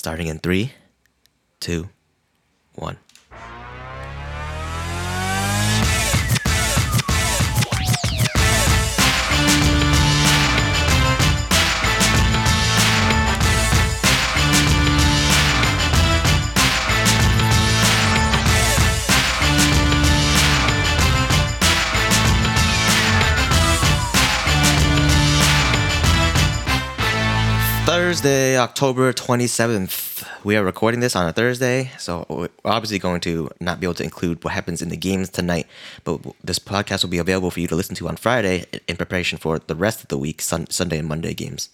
Starting in three, two, one. Thursday, October 27th. We are recording this on a Thursday, so we're obviously going to not be able to include what happens in the games tonight, but this podcast will be available for you to listen to on Friday in preparation for the rest of the week, sun- Sunday and Monday games.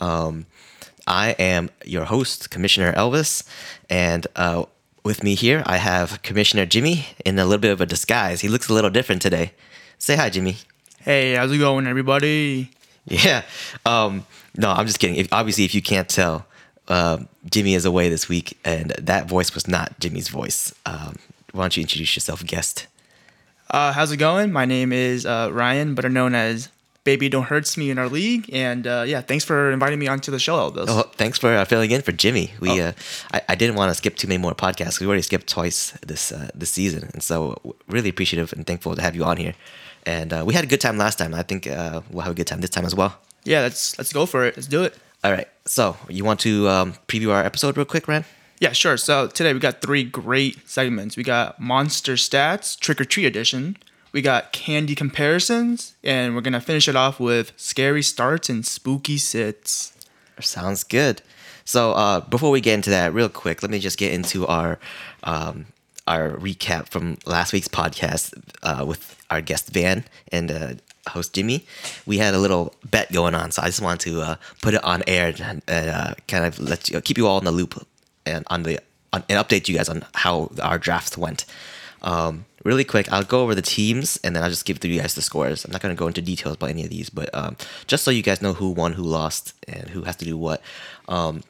Um, I am your host, Commissioner Elvis, and uh, with me here, I have Commissioner Jimmy in a little bit of a disguise. He looks a little different today. Say hi, Jimmy. Hey, how's it going, everybody? Yeah. Um, no, I'm just kidding. If, obviously, if you can't tell, uh, Jimmy is away this week, and that voice was not Jimmy's voice. Um, why don't you introduce yourself, guest? Uh, how's it going? My name is uh, Ryan, better known as Baby Don't Hurts Me in our league. And uh, yeah, thanks for inviting me onto the show, Elvis. Oh, thanks for uh, filling in for Jimmy. We, Oh. uh, I, I didn't want to skip too many more podcasts. We already skipped twice this uh, this season, and so really appreciative and thankful to have you on here. And uh, we had a good time last time. I think uh, we'll have a good time this time as well. Yeah, let's let's go for it. Let's do it. All right. So you want to um, preview our episode real quick, Ran? Yeah, sure. So today we got three great segments. We got Monster Stats, Trick or Treat Edition. We got Candy Comparisons, and we're gonna finish it off with Scary Starts and Spooky Sits. Sounds good. So uh, before we get into that, real quick, let me just get into our um, our recap from last week's podcast uh, with our guest Van and uh, host Jimmy. We had a little bet going on, so I just want to uh, put it on air and uh, kind of let you keep you all in the loop and on the on, and update you guys on how our drafts went. Um, really quick, I'll go over the teams and then I'll just give you guys the scores. I'm not going to go into details about any of these, but um, just so you guys know who won, who lost, and who has to do what. Um,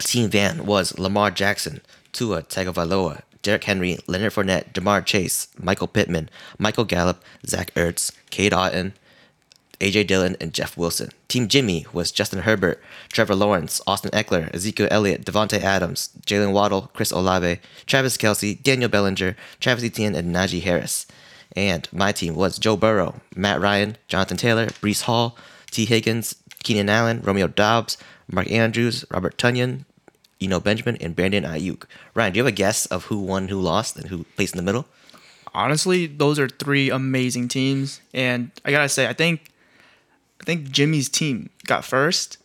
Team Van was Lamar Jackson, Tua Tagovailoa, Derrick Henry, Leonard Fournette, Ja'Marr Chase, Michael Pittman, Michael Gallup, Zach Ertz, Cade Otton, AJ Dillon, and Jeff Wilson. Team Jimmy was Justin Herbert, Trevor Lawrence, Austin Ekeler, Ezekiel Elliott, Davante Adams, Jaylen Waddle, Chris Olave, Travis Kelce, Daniel Bellinger, Travis Etienne, and Najee Harris. And my team was Joe Burrow, Matt Ryan, Jonathan Taylor, Breece Hall, Tee Higgins, Keenan Allen, Romeo Doubs, Mark Andrews, Robert Tonyan, Eno Benjamin, and Brandon Aiyuk. Ryan, do you have a guess of who won, who lost, and who placed in the middle? Honestly, those are three amazing teams, and I gotta say, I think, I think Jimmy's team got first.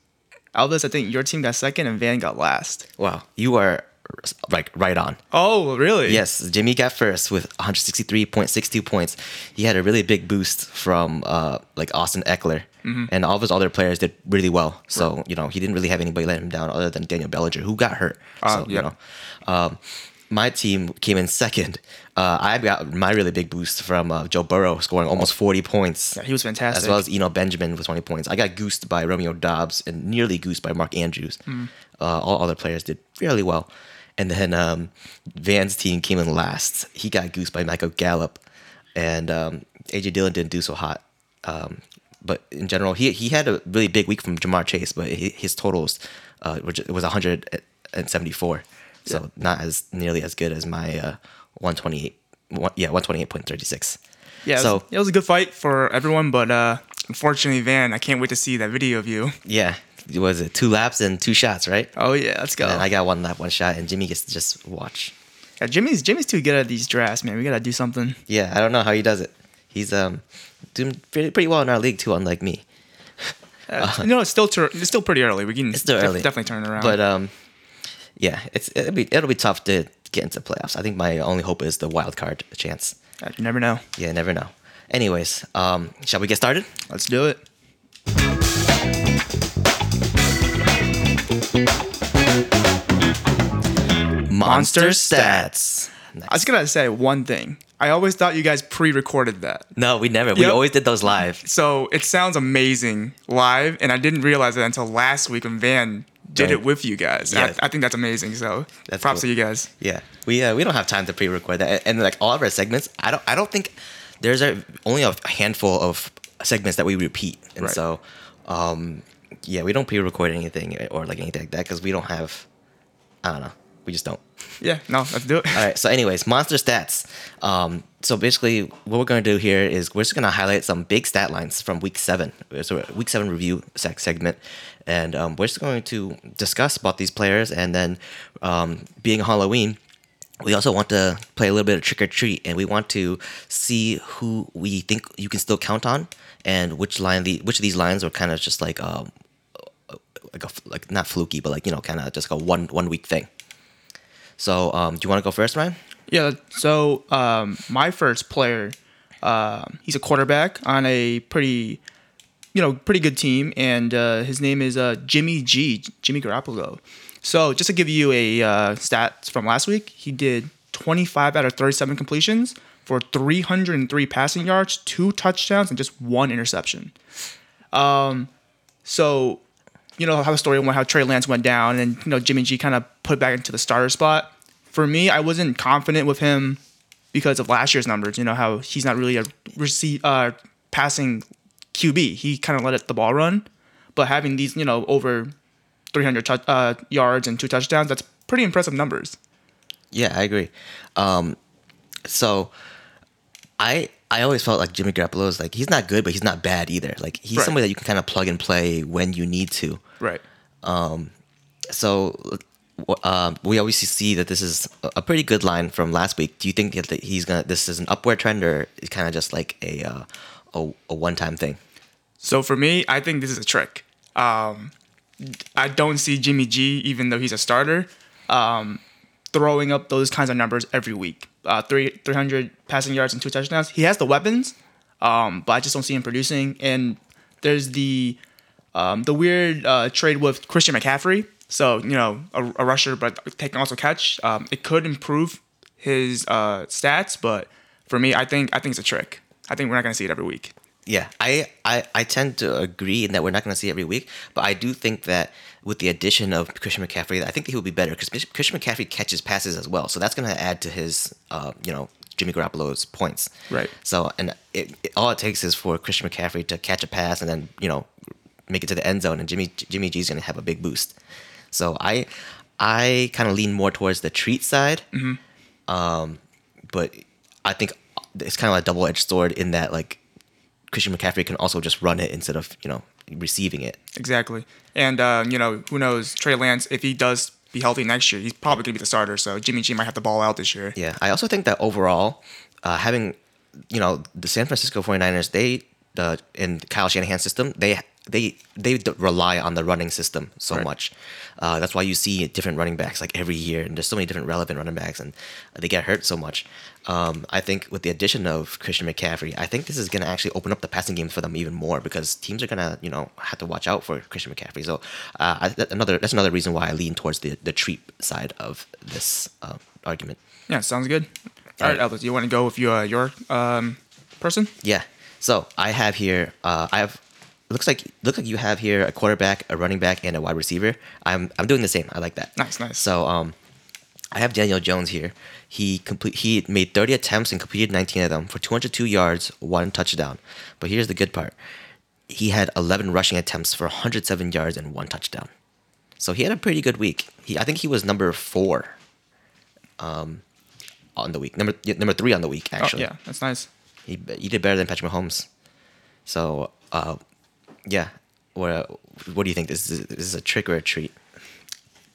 Elvis, I think your team got second, and Van got last. Wow, you are like right on. Oh, really? Yes, Jimmy got first with 163.62 points. He had a really big boost from uh, like Austin Ekeler, and all of his other players did really well. So you know he didn't really have anybody let him down other than Daniel Bellinger, who got hurt. Uh, so you know, um, my team came in second. Uh, I got my really big boost from uh, Joe Burrow scoring almost 40 points. Yeah, he was fantastic. As well as Eno Benjamin with 20 points. I got goosed by Romeo Doubs and nearly goosed by Mark Andrews. Mm. Uh, all other players did fairly well. And then um, Van's team came in last. He got goosed by Michael Gallup. And um, AJ Dillon didn't do so hot. Um, but in general, he he had a really big week from Ja'Marr Chase, but his totals uh, were ju- it was 174. So Yeah. not as nearly as good as my uh, 128. One, yeah, 128.36. yeah, it was, so it was a good fight for everyone, but uh, unfortunately, Van, I can't wait to see that video of you. Yeah. Was it two laps and two shots, right? Oh yeah, let's go. And I got one lap, one shot, and Jimmy gets to just watch. yeah, Jimmy's Jimmy's too good at these drafts, man. We gotta do something. Yeah, I don't know how he does it. He's um doing pretty, pretty well in our league too, unlike me. Uh, you know, it's still it's still pretty early. We can It's still def- early, definitely turn around. But um, yeah, it's it'll be it'll be tough to get into playoffs. I think my only hope is the wild card chance. Uh, you never know. Yeah, never know. Anyways, um, shall we get started? Let's do it. Monster stats. I was gonna say one thing. I always thought you guys pre-recorded that. No, we never. We always did those live. So it sounds amazing live, and I didn't realize it until last week when Van did Right. it with you guys. Yeah. I, I think that's amazing. So That's props cool. to you guys. Yeah, we uh, we don't have time to pre-record that, and, like all of our segments, I don't I don't think there's a, only a handful of segments that we repeat, and Right. so um, yeah, we don't pre-record anything or like anything like that because we don't have I don't know. We just don't. Yeah, no, let's do it. All right. So, anyways, monster stats. Um, so basically, what we're going to do here is we're just going to highlight some big stat lines from week seven. So, week seven review seg- segment, and um, we're just going to discuss about these players. And then, um, being Halloween, we also want to play a little bit of trick or treat, and we want to see who we think you can still count on, and which line the which of these lines are kind of just like um, like a like not fluky, but like you know, kind of just like a one one week thing. So, um, do you want to go first, Ryan? Yeah. So um, my first player, um, he's a quarterback on a pretty, you know, pretty good team, and uh, his name is uh, Jimmy G, Jimmy Garoppolo. So just to give you a uh, stats from last week, he did 25 out of 37 completions for 303 passing yards, two touchdowns, and just one interception. Um, so you know how the story went, how Trey Lance went down, and you know Jimmy G kind of put back into the starter spot. For me, I wasn't confident with him because of last year's numbers. You know how he's not really a receive uh, passing QB. He kind of let it, the ball run, but having these you know over 300 tou- uh, yards and two touchdowns, that's pretty impressive numbers. Yeah, I agree. Um, so I I always felt like Jimmy Garoppolo is like he's not good, but he's not bad either. Like he's Right. somebody that you can kind of plug and play when you need to. Right. So w- um, we obviously see that this is a- a pretty good line from last week. Do you think that he's gonna this is an upward trend or it's kind of just like a uh, a, a one time thing? So for me, I think this is a trick. Um, I don't see Jimmy G, even though he's a starter, um, throwing up those kinds of numbers every week. Uh, three, 300 passing yards and two touchdowns. He has the weapons, um, but I just don't see him producing. And there's the um, the weird uh, trade with Christian McCaffrey. So you know, a, a rusher, but can also catch. Um, it could improve his uh, stats, but for me, I think I think it's a trick. I think we're not gonna see it every week. Yeah, I, I, I tend to agree in that we're not going to see it every week, but I do think that with the addition of Christian McCaffrey, I think he will be better because Christian McCaffrey catches passes as well, so that's going to add to his, uh, you know, Jimmy Garoppolo's points. Right. So, and it, it, all it takes is for Christian McCaffrey to catch a pass and then you know make it to the end zone, and Jimmy Jimmy G's going to have a big boost. So I I kind of lean more towards the treat side, um, but I think it's kind of like a double edged sword in that like Christian McCaffrey can also just run it instead of you know receiving it. Exactly. And, uh, you know, who knows, Trey Lance, if he does be healthy next year, he's probably going to be the starter. So Jimmy G might have the ball out this year. Yeah, I also think that overall, uh, having you know the San Francisco 49ers, they the in Kyle Shanahan's system, they they they rely on the running system so Right. much. Uh, that's why you see different running backs like every year, and there's so many different relevant running backs, and they get hurt so much. Um, I think with the addition of Christian McCaffrey, I think this is going to actually open up the passing game for them even more because teams are going to you know have to watch out for Christian McCaffrey. So uh, I, that another that's another reason why I lean towards the the treat side of this uh, argument. Yeah, sounds good. All right. Albert, you want to go with your, your um, person? Yeah. So I have here. Uh, I have. It looks like looks like you have here a quarterback, a running back, and a wide receiver. I'm I'm doing the same. I like that. Nice, nice. So um, I have Daniel Jones here. He complete he made 30 attempts and completed 19 of them for 202 yards, one touchdown. But here's the good part. He had 11 rushing attempts for 107 yards and one touchdown. So he had a pretty good week. He I think he was number four. Um, on the week, number number three on the week actually. Oh, yeah, that's nice. He he did better than Patrick Mahomes. So uh, yeah. What what do you think? This is this is a trick or a treat?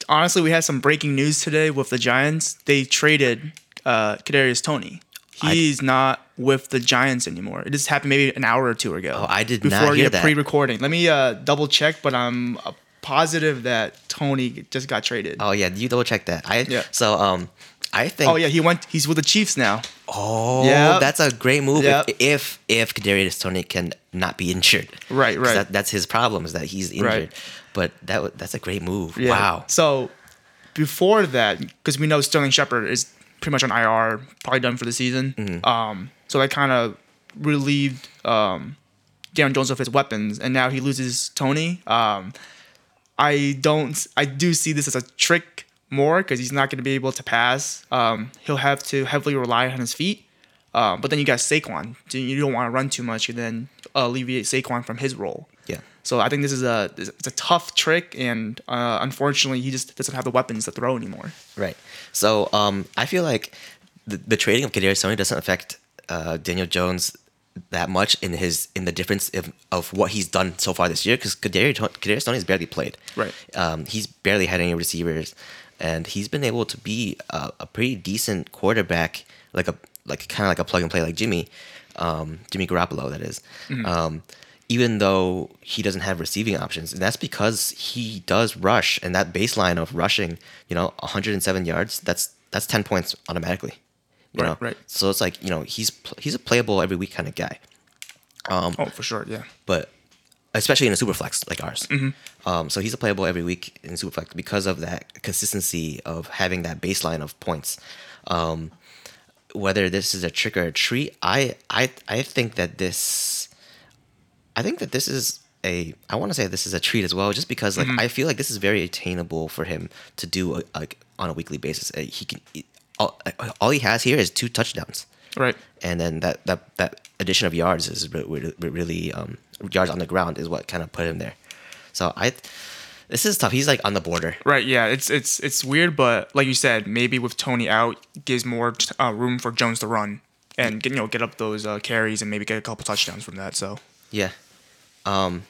Honestly, we had some breaking news today with the Giants. They traded uh, Kadarius Toney. I- He's not with the Giants anymore. It just happened maybe an hour or two ago. Oh, I did before not hear hit that. pre-recording. Let me uh, double check, but I'm uh, positive that Toney just got traded. Oh yeah, you double check that. I Yeah. so um I think Oh yeah, he went. He's with the Chiefs now. Oh, yeah, that's a great move Yep. if, if if Kadarius Toney can not be injured. right, right. That, that's his problem is that he's injured. Right. But that that's a great move. Yeah. Wow. So before that, because we know Sterling Shepard is pretty much on IR, probably done for the season. Mm-hmm. Um, so that kind of relieved um, Darren Jones of his weapons, and now he loses Toney. Um, I don't. I do see this as a trick more because he's not going to be able to pass. Um, he'll have to heavily rely on his feet. Um, but then you got Saquon. You don't want to run too much, and then alleviate Saquon from his role. Yeah. So I think this is a it's a tough trick, and uh, unfortunately, he just doesn't have the weapons to throw anymore. Right. So um, I feel like the, the trading of Kadarius Toney doesn't affect uh, Daniel Jones that much in his in the difference of, of what he's done so far this year because Kadarius, has barely played. Right. Um, he's barely had any receivers, and he's been able to be a, a pretty decent quarterback, like a like kind of like a plug and play like Jimmy, um, Jimmy Garoppolo that is. Um, even though he doesn't have receiving options, and that's because he does rush, and that baseline of rushing, you know, 107 yards, that's that's 10 points automatically. You Right, know? right. So it's like you know he's he's a playable every week kind of guy Oh, for sure, yeah. but especially in a super flex like ours. Mm-hmm. Um, so he's a playable every week in super flex because of that consistency of having that baseline of points. Um, whether this is a trick or a treat, I I I think that this, I think that this is a I want to say this is a treat as well, just because Mm-hmm. like I feel like this is very attainable for him to do uh, like on a weekly basis. Uh, He can all, all he has here is two touchdowns Right. and then that that that addition of yards is re- re- re- really um, yards on the ground is what kind of put him there. So I, this is tough. He's like on the border. Right, yeah, it's it's it's weird, but like you said, maybe with Toney out, gives more uh, room for Jones to run and get you know get up those uh, carries and maybe get a couple touchdowns from that. So Yeah, um,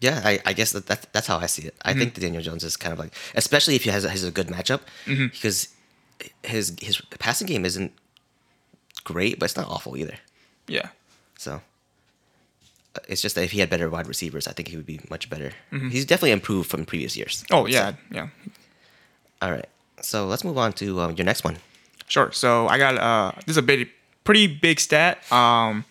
yeah. I, I guess that, that that's how I see it. I think that Daniel Jones is kind of like, especially if he has a, has a good matchup, because his his passing game isn't great, but it's not awful either. yeah, So it's just that if he had better wide receivers, I think he would be much better. He's definitely improved from previous years. oh yeah, yeah, All right. So let's move on to um, your next one. sure. So I got uh this is a big, pretty big stat. Um,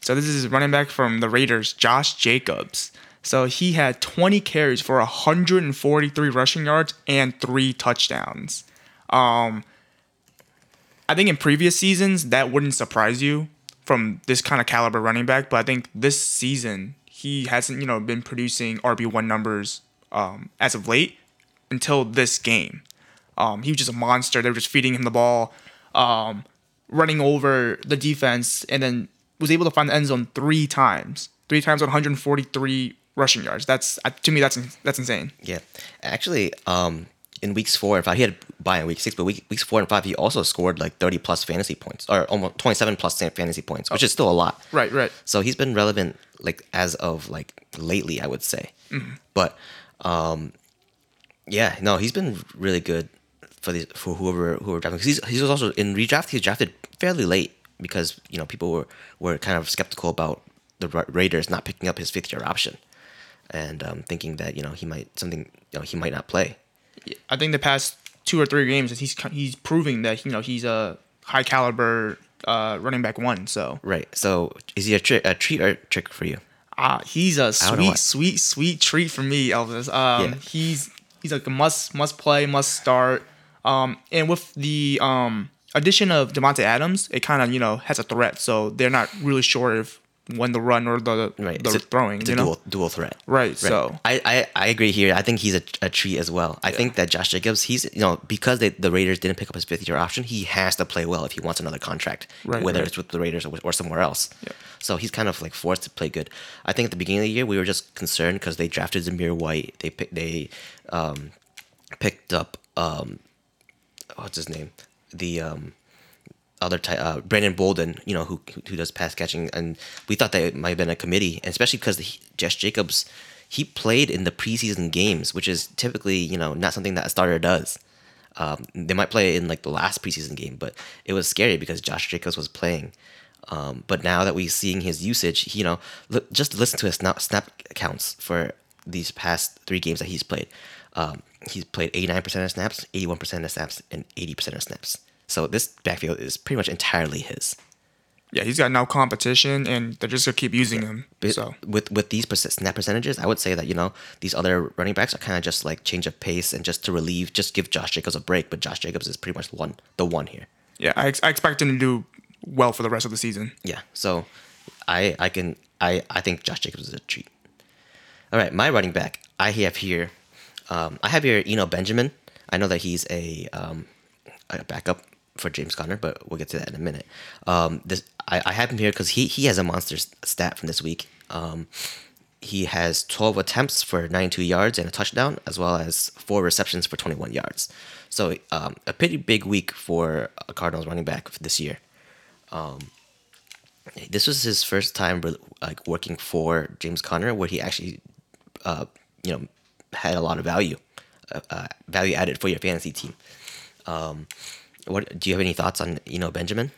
so this is running back from the Raiders, Josh Jacobs. So he had 20 carries for 143 rushing yards and three touchdowns. Um, I think in previous seasons that wouldn't surprise you from this kind of caliber running back, but I think this season he hasn't, you know, been producing RB one numbers um, as of late until this game. Um, he was just a monster. They were just feeding him the ball, um, running over the defense, and then was able to find the end zone three times. Three times on 143 rushing yards. That's to me that's that's insane. Yeah, actually, um, in weeks four and five, he had by in week six, but week, weeks four and five, he also scored like thirty plus fantasy points, or almost twenty seven plus fantasy points, which is still a lot. Right, right. So he's been relevant like as of like lately, I would say. But um, yeah, no, he's been really good for these for whoever whoever drafting. 'Cause He's he was also in redraft. He was drafted fairly late because you know people were were kind of skeptical about the Ra- Raiders not picking up his fifth year option, and um, thinking that you know he might something you know he might not play. I think the past two or three games he's he's proving that you know he's a high caliber uh, running back one. So Right. So is he a, tri- a treat or a trick for you? uh, he's a sweet, sweet, sweet treat for me, Elvis. Um, Yeah. he's he's like a must must play, must start. Um, and with the um addition of Davante Adams, it kind of you know has a threat. So they're not really sure if when the run or the Right. the it's a, throwing. It's you a know, dual dual threat. right? So I, I, I agree here. I think he's a, a treat as well. I think that Josh Jacobs, he's you know because they, the Raiders didn't pick up his fifth year option, he has to play well if he wants another contract, Right, whether right. it's with the Raiders or, or somewhere else. Yeah. So he's kind of like forced to play good. I think at the beginning of the year we were just concerned because they drafted Zamir White. They pick, they um, picked up um, what's his name, the um, other uh, Brandon Bolden, you know, who who does pass catching, and we thought that it might have been a committee, and especially because he, Josh Jacobs, he played in the preseason games, which is typically you know not something that a starter does. Um, they might play in like the last preseason game, but it was scary because Josh Jacobs was playing. Um, but now that we're seeing his usage, you know, just listen to his snap, snap counts for these past three games that he's played. Um, he's played 89% of snaps, 81% of snaps, and 80% of snaps. So this backfield is pretty much entirely his. yeah, he's got no competition, and they're just gonna keep using him. But So with with these snap percentages, I would say that you know these other running backs are kind of just like change of pace and just to relieve, just give Josh Jacobs a break. But Josh Jacobs is pretty much one the one here. yeah, I, ex- I expect him to do well for the rest of the season. Yeah. So I I can I I think Josh Jacobs is a treat. All right, my running back I have here. Um, I have here Eno Benjamin. I know that he's a um, a backup for James Conner, but we'll get to that in a minute. Um, this I, I have him here because he he has a monster stat from this week. Um, he has 12 attempts for 92 yards and a touchdown, as well as four receptions for 21 yards. So um, a pretty big week for a Cardinals running back this year. Um, this was his first time like working for James Conner, where he actually, uh, you know, had a lot of value, uh, uh, value added for your fantasy team. Um, what do you have any thoughts on you know Benjamin?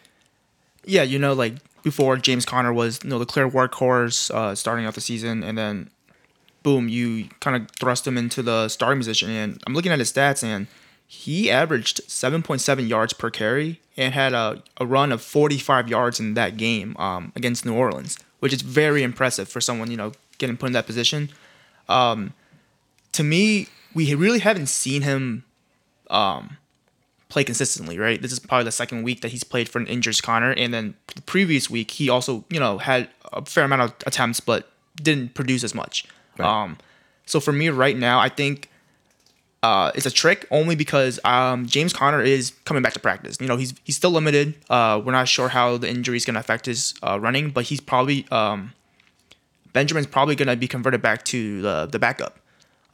Yeah, you know, like before James Conner was you know the clear workhorse uh, starting out the season, and then boom, you kind of thrust him into the starting position. And I'm looking at his stats, and he averaged 7.7 yards per carry and had a, a run of 45 yards in that game um, against New Orleans, which is very impressive for someone you know getting put in that position. Um, to me, we really haven't seen him um, play consistently, right? This is probably the second week that he's played for an injured Conner, and then the previous week he also, you know, had a fair amount of attempts, but didn't produce as much. Right. Um, so for me right now, I think uh, it's a trick only because um, James Conner is coming back to practice. You know, he's he's still limited. Uh, we're not sure how the injury is going to affect his uh, running, but he's probably um, Benjamin's probably going to be converted back to the the backup.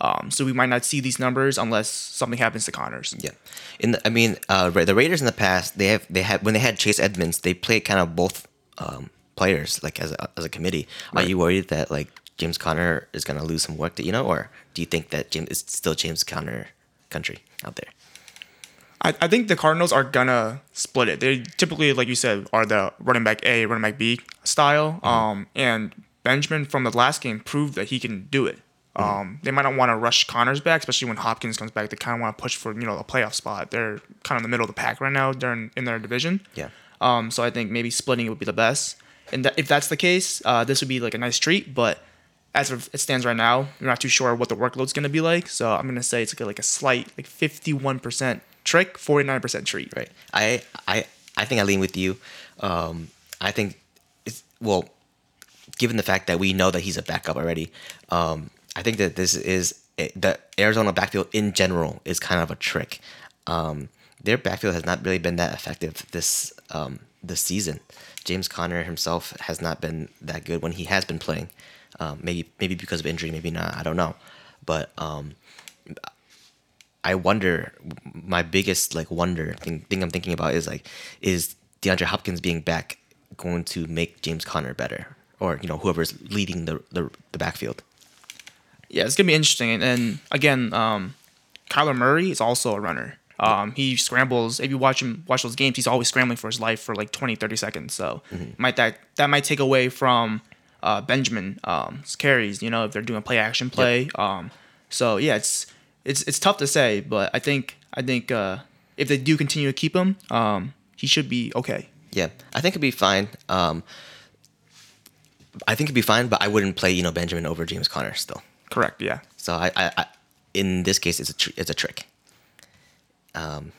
Um, so we might not see these numbers unless something happens to Connors. Yeah, in the, I mean, uh, the Raiders in the past they have they had when they had Chase Edmonds, they played kind of both um, players like as a, as a committee. Right. Are you worried that like James Conner is gonna lose some work? That you know, or do you think that James is still James Conner country out there? I, I think the Cardinals are gonna split it. They typically, like you said, are the running back A, running back B style. Mm-hmm. Um, and Benjamin from the last game proved that he can do it. Mm-hmm. Um, they might not want to rush Connors back, especially when Hopkins comes back. They kind of want to push for you know a playoff spot. They're kind of in the middle of the pack right now. They're in, in their division. Yeah. Um, so I think maybe splitting it would be the best. And th- if that's the case, uh, this would be like a nice treat. But as it stands right now, we're not too sure what the workload's going to be like. So I'm going to say it's like a, like a slight like 51% trick, 49% treat. Right. I I I think I lean with you. Um, I think it's well, given the fact that we know that he's a backup already. Um, I think that this is the Arizona backfield in general is kind of a trick. Um, their backfield has not really been that effective this um, this season. James Conner himself has not been that good when he has been playing. Um, maybe maybe because of injury, maybe not. I don't know. But um, I wonder. My biggest like wonder thing, thing I'm thinking about is like, is DeAndre Hopkins being back going to make James Conner better, or you know whoever's leading the the, the backfield? Yeah, it's gonna be interesting. And, and again, um, Kyler Murray is also a runner. Um, he scrambles. If you watch him watch those games, he's always scrambling for his life for like 20, 30 seconds. So mm-hmm. might that that might take away from uh, Benjamin um, carries. You know, if they're doing play action play. Yep. Um, so yeah, it's it's it's tough to say, but I think I think uh, if they do continue to keep him, um, he should be okay. Yeah, I think it'd be fine. Um, I think it'd be fine, but I wouldn't play you know Benjamin over James Conner still. Correct. Yeah. So I, I, I in this case, it's a tr- it's a trick. Um,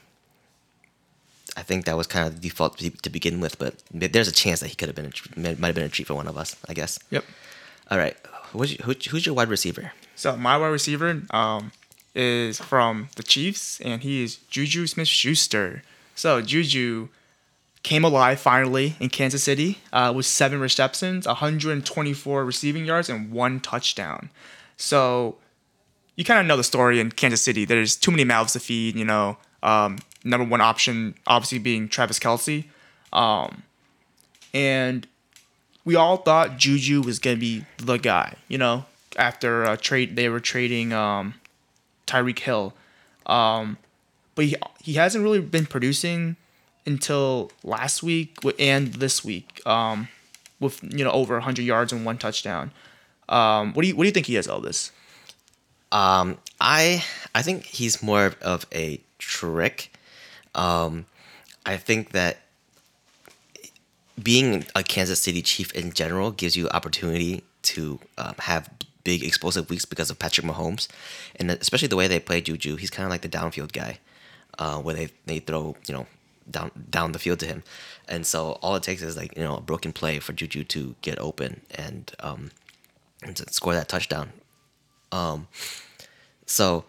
I think that was kind of the default to begin with, but there's a chance that he could have been a, might have been a treat for one of us. I guess. Yep. All right. Who's, who, who's your wide receiver? So my wide receiver um, is from the Chiefs, and he is Juju Smith-Schuster. So Juju came alive finally in Kansas City uh, with seven receptions, 124 receiving yards, and one touchdown. So you kind of know the story in Kansas City. There's too many mouths to feed. You know, um, number one option obviously being Travis Kelce, um, and we all thought Juju was gonna be the guy. You know, after a trade they were trading um, Tyreek Hill, um, but he he hasn't really been producing until last week and this week um, with you know over 100 yards and one touchdown. Um, what do you what do you think he is, Elvis? Um, I I think he's more of a trick. Um, I think that being a Kansas City Chief in general gives you opportunity to um, have big explosive weeks because of Patrick Mahomes, and especially the way they play Juju. He's kind of like the downfield guy, uh, where they they throw you know down down the field to him, and so all it takes is like you know a broken play for Juju to get open, and um, and to score that touchdown. Um, so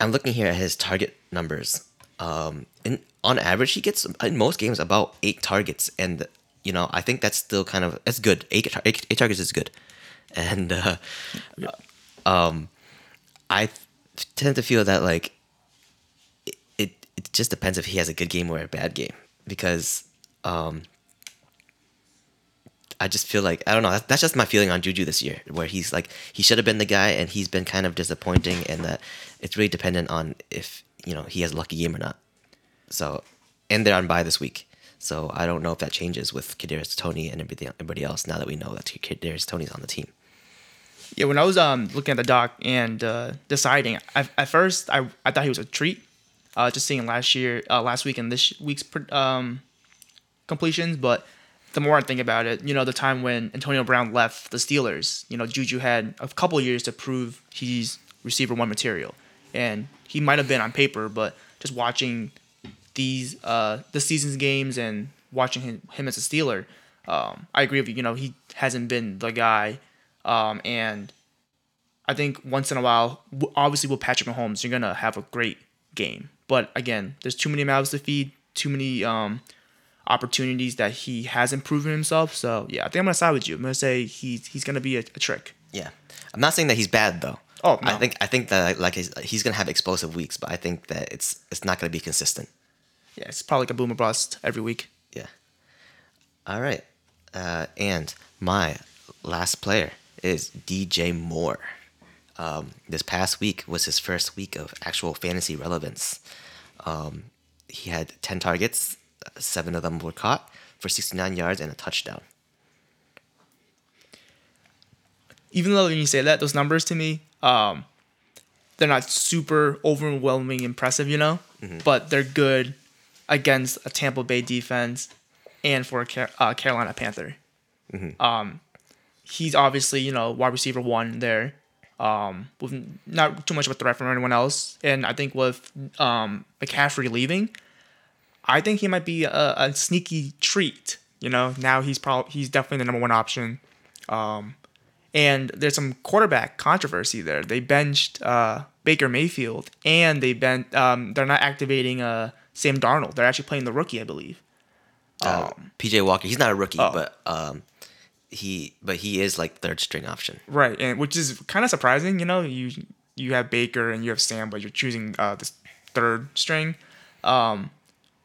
I'm looking here at his target numbers. Um, in on average, he gets in most games about eight targets, and you know I think that's still kind of that's good. Eight targets is good. and uh, um, I tend to feel that like it, it it just depends if he has a good game or a bad game because um, I just feel like I don't know. That's, that's just my feeling on Juju this year, where he's like he should have been the guy, and he's been kind of disappointing, and that it's really dependent on if you know he has a lucky game or not. So, and they're on bye this week, so I don't know if that changes with Kadarius Toney and everything everybody else now that we know that Kadarius Toney's on the team. Yeah, when I was um looking at the doc and uh, deciding, I, at first I, I thought he was a treat. Uh, just seeing last year, uh, last week and this week's um completions, but the more I think about it, you know, the time when Antonio Brown left the Steelers, you know, Juju had a couple years to prove he's receiver one material, and he might have been on paper, but just watching these uh the season's games and watching him, him as a Steeler, um, I agree with you. You know, he hasn't been the guy, um, and I think once in a while, obviously with Patrick Mahomes, you're gonna have a great game, but again, there's too many mouths to feed, too many um opportunities that he hasn't proven himself. So yeah, I think I'm gonna side with you. I'm gonna say he's he's gonna be a, a trick. Yeah, I'm not saying that he's bad though. Oh, no. I think I think that like he's, he's gonna have explosive weeks, but I think that it's it's not gonna be consistent. Yeah, it's probably like a boomer bust every week. Yeah. All right, uh, and my last player is DJ Moore. Um, this past week was his first week of actual fantasy relevance. Um, he had ten targets, seven of them were caught for 69 yards and a touchdown. Even though when you say that, those numbers to me, um, they're not super overwhelming impressive, you know, mm-hmm. but they're good against a Tampa Bay defense and for a uh, Carolina Panther. Mm-hmm. Um, he's obviously you know wide receiver one there, um, with not too much of a threat from anyone else, and I think with um, McCaffrey leaving, I think he might be a, a sneaky treat. You know, now he's probably he's definitely the number one option. Um, and there's some quarterback controversy there. They benched uh, Baker Mayfield, and they bent. Um, they're not activating uh, Sam Darnold. They're actually playing the rookie, I believe. Uh, um, PJ Walker. He's not a rookie, oh. but um, he but he is like third string option. Right, and which is kind of surprising. You know, you you have Baker and you have Sam, but you're choosing uh, this third string. Um,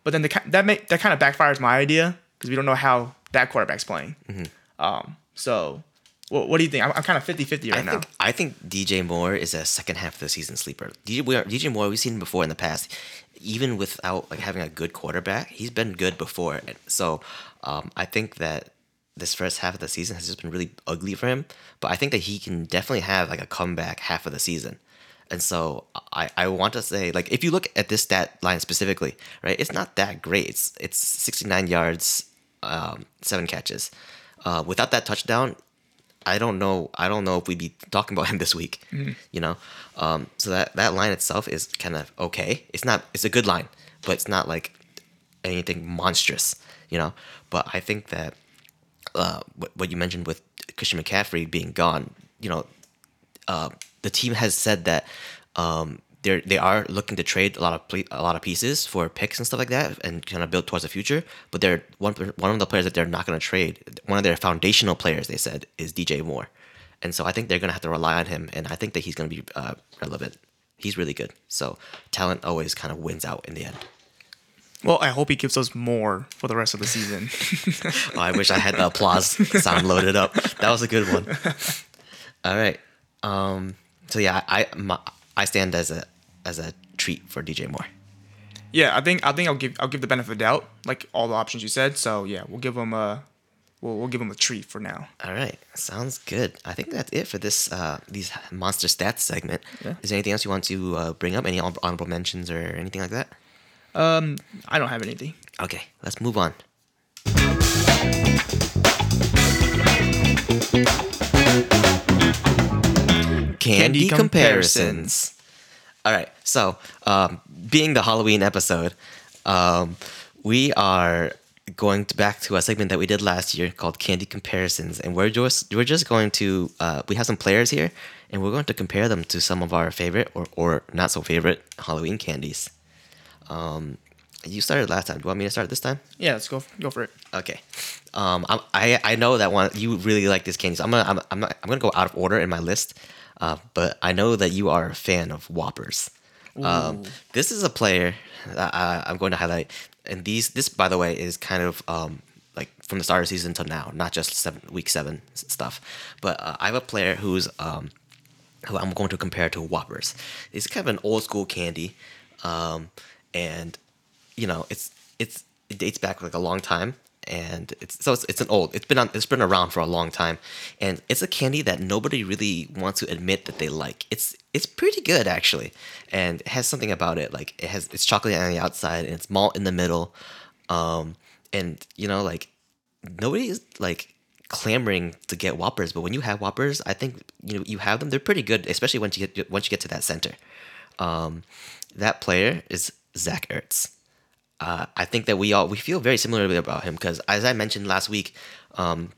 but then the, that may, that kind of backfires my idea because we don't know how that quarterback's playing. Mm-hmm. Um, so what, what do you think? I'm, I'm kind of 50-50 right I now. Think, I think DJ Moore is a second half of the season sleeper. DJ, we are, DJ Moore, we've seen him before in the past. Even without like having a good quarterback, he's been good before. So um, I think that this first half of the season has just been really ugly for him. But I think that he can definitely have like a comeback half of the season. And so I, I want to say, like, if you look at this stat line specifically, right, it's not that great. It's it's 69 yards, um, seven catches. Uh, without that touchdown, I don't know. I don't know if we'd be talking about him this week. Mm-hmm. You know, um, so that that line itself is kind of okay. It's not. It's a good line, but it's not like anything monstrous. You know, but I think that uh, what, what you mentioned with Christian McCaffrey being gone, you know, uh, the team has said that um, they they are looking to trade a lot of a lot of pieces for picks and stuff like that, and kind of build towards the future. But they're one one of the players that they're not going to trade. One of their foundational players, they said, is DJ Moore, and so I think they're going to have to rely on him, and I think that he's going to be uh, relevant. He's really good. So talent always kind of wins out in the end. Well, I hope he gives us more for the rest of the season. oh, I wish I had the applause sound loaded up. That was a good one. All right. Um, so yeah, I my, I stand as a as a treat for DJ Moore. Yeah, I think I think I'll give I'll give the benefit of the doubt, like all the options you said. So yeah, we'll give him a we'll, we'll give him a treat for now. All right, sounds good. I think that's it for this uh, these monster stats segment. Yeah. Is there anything else you want to uh, bring up? Any honorable mentions or anything like that? Um, I don't have anything. Okay, let's move on. Candy, candy comparisons. All right, so um, being the Halloween episode, um, we are going to back to a segment that we did last year called candy comparisons, and we're just we're just going to uh, we have some players here, and we're going to compare them to some of our favorite or, or not so favorite Halloween candies. Um, you started last time. Do you want me to start this time? Yeah, let's go go for it. Okay. Um, I I know that one you really like this candy. So I'm gonna I'm I'm, not, I'm gonna go out of order in my list, uh, but I know that you are a fan of Whoppers. Um, this is a player that I, I'm going to highlight, and these this by the way is kind of um like from the start of the season till now, not just seven week seven stuff. But uh, I have a player who's um who I'm going to compare to Whoppers. It's kind of an old school candy, um, and you know it's it's it dates back like a long time, and it's so it's, it's an old it's been on it's been around for a long time, and it's a candy that nobody really wants to admit that they like. It's it's pretty good actually, and it has something about it like it has it's chocolate on the outside and it's malt in the middle, um, and you know like nobody is like clamoring to get whoppers but when you have whoppers i think you know you have them they're pretty good especially once you get once you get to that center. Um that player is zach ertz uh, i think that we all we feel very similarly about him because as i mentioned last week um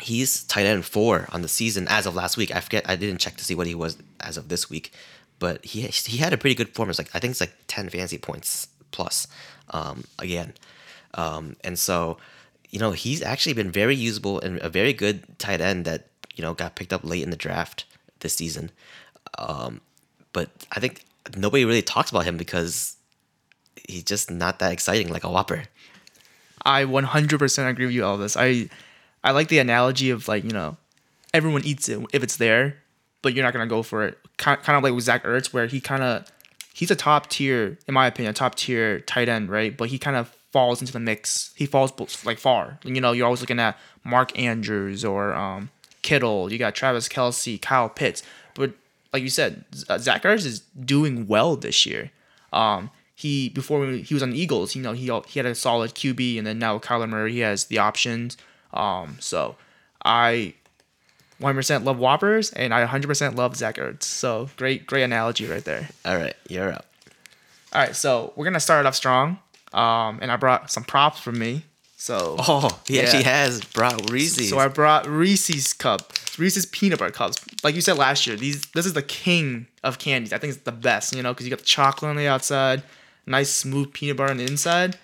he's tight end four on the season as of last week i forget i didn't check to see what he was as of this week but he he had a pretty good performance like i think it's like 10 fantasy points plus um again um, and so, you know, he's actually been very usable and a very good tight end that, you know, got picked up late in the draft this season. Um, but I think nobody really talks about him because he's just not that exciting like a Whopper. I 100% agree with you, Elvis. I I like the analogy of like you know, everyone eats it if it's there, but you're not gonna go for it. Kind kind of like with Zach Ertz, where he kind of he's a top tier, in my opinion, a top tier tight end, right? But he kind of falls into the mix. He falls like far. You know, you're always looking at Mark Andrews or um, Kittle. You got Travis Kelce, Kyle Pitts, but like you said, Zach Ertz is doing well this year. Um, he before he was on the Eagles, you know, he he had a solid QB, and then now with Kyler Murray, he has the options. Um, so I 100% love Whoppers, and I 100% love Zach Ertz. So great, great analogy right there. All right, you're up. All right, so we're gonna start off strong. Um, and I brought some props from me. So Oh, he Yeah. actually has brought Reese's. so I brought Reese's cup, Reese's peanut butter cups. Like you said last year, these this is the king of candies. I think it's the best, you know, because you got the chocolate on the outside, nice smooth peanut butter on the inside,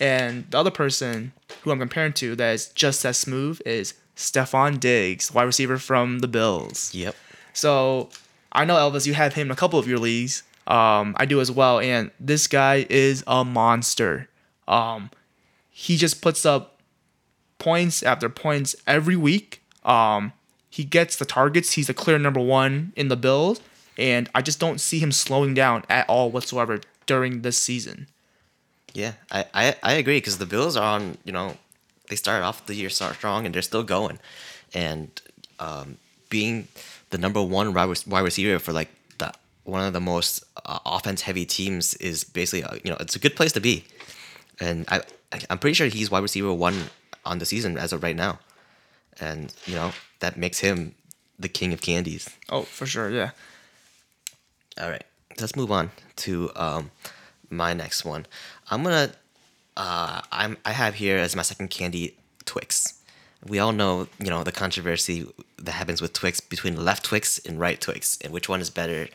and the other person who I'm comparing to that is just as smooth is Stefon Diggs, wide receiver from the Bills. yep. So I know Elvis, you have him in a couple of your leagues. Um, I do as well, and this guy is a monster. Um, he just puts up points after points every week. Um, he gets the targets. He's the clear number one in the Bills, and I just don't see him slowing down at all whatsoever during this season. Yeah, I, I, I agree because the Bills are on, you know, they started off the year strong and they're still going. And um, being the number one wide receiver for like the one of the most uh, offense heavy teams is basically, uh, you know, it's a good place to be. And I, I- I'm pretty sure he's wide receiver one on the season as of right now. And, you know, that makes him the king of candies. Oh, for sure, yeah. All right, let's move on to um, my next one. I'm gonna. Uh, I'm. I have here as my second candy Twix. We all know, you know, the controversy that happens with Twix between left Twix and right Twix, and which one is better.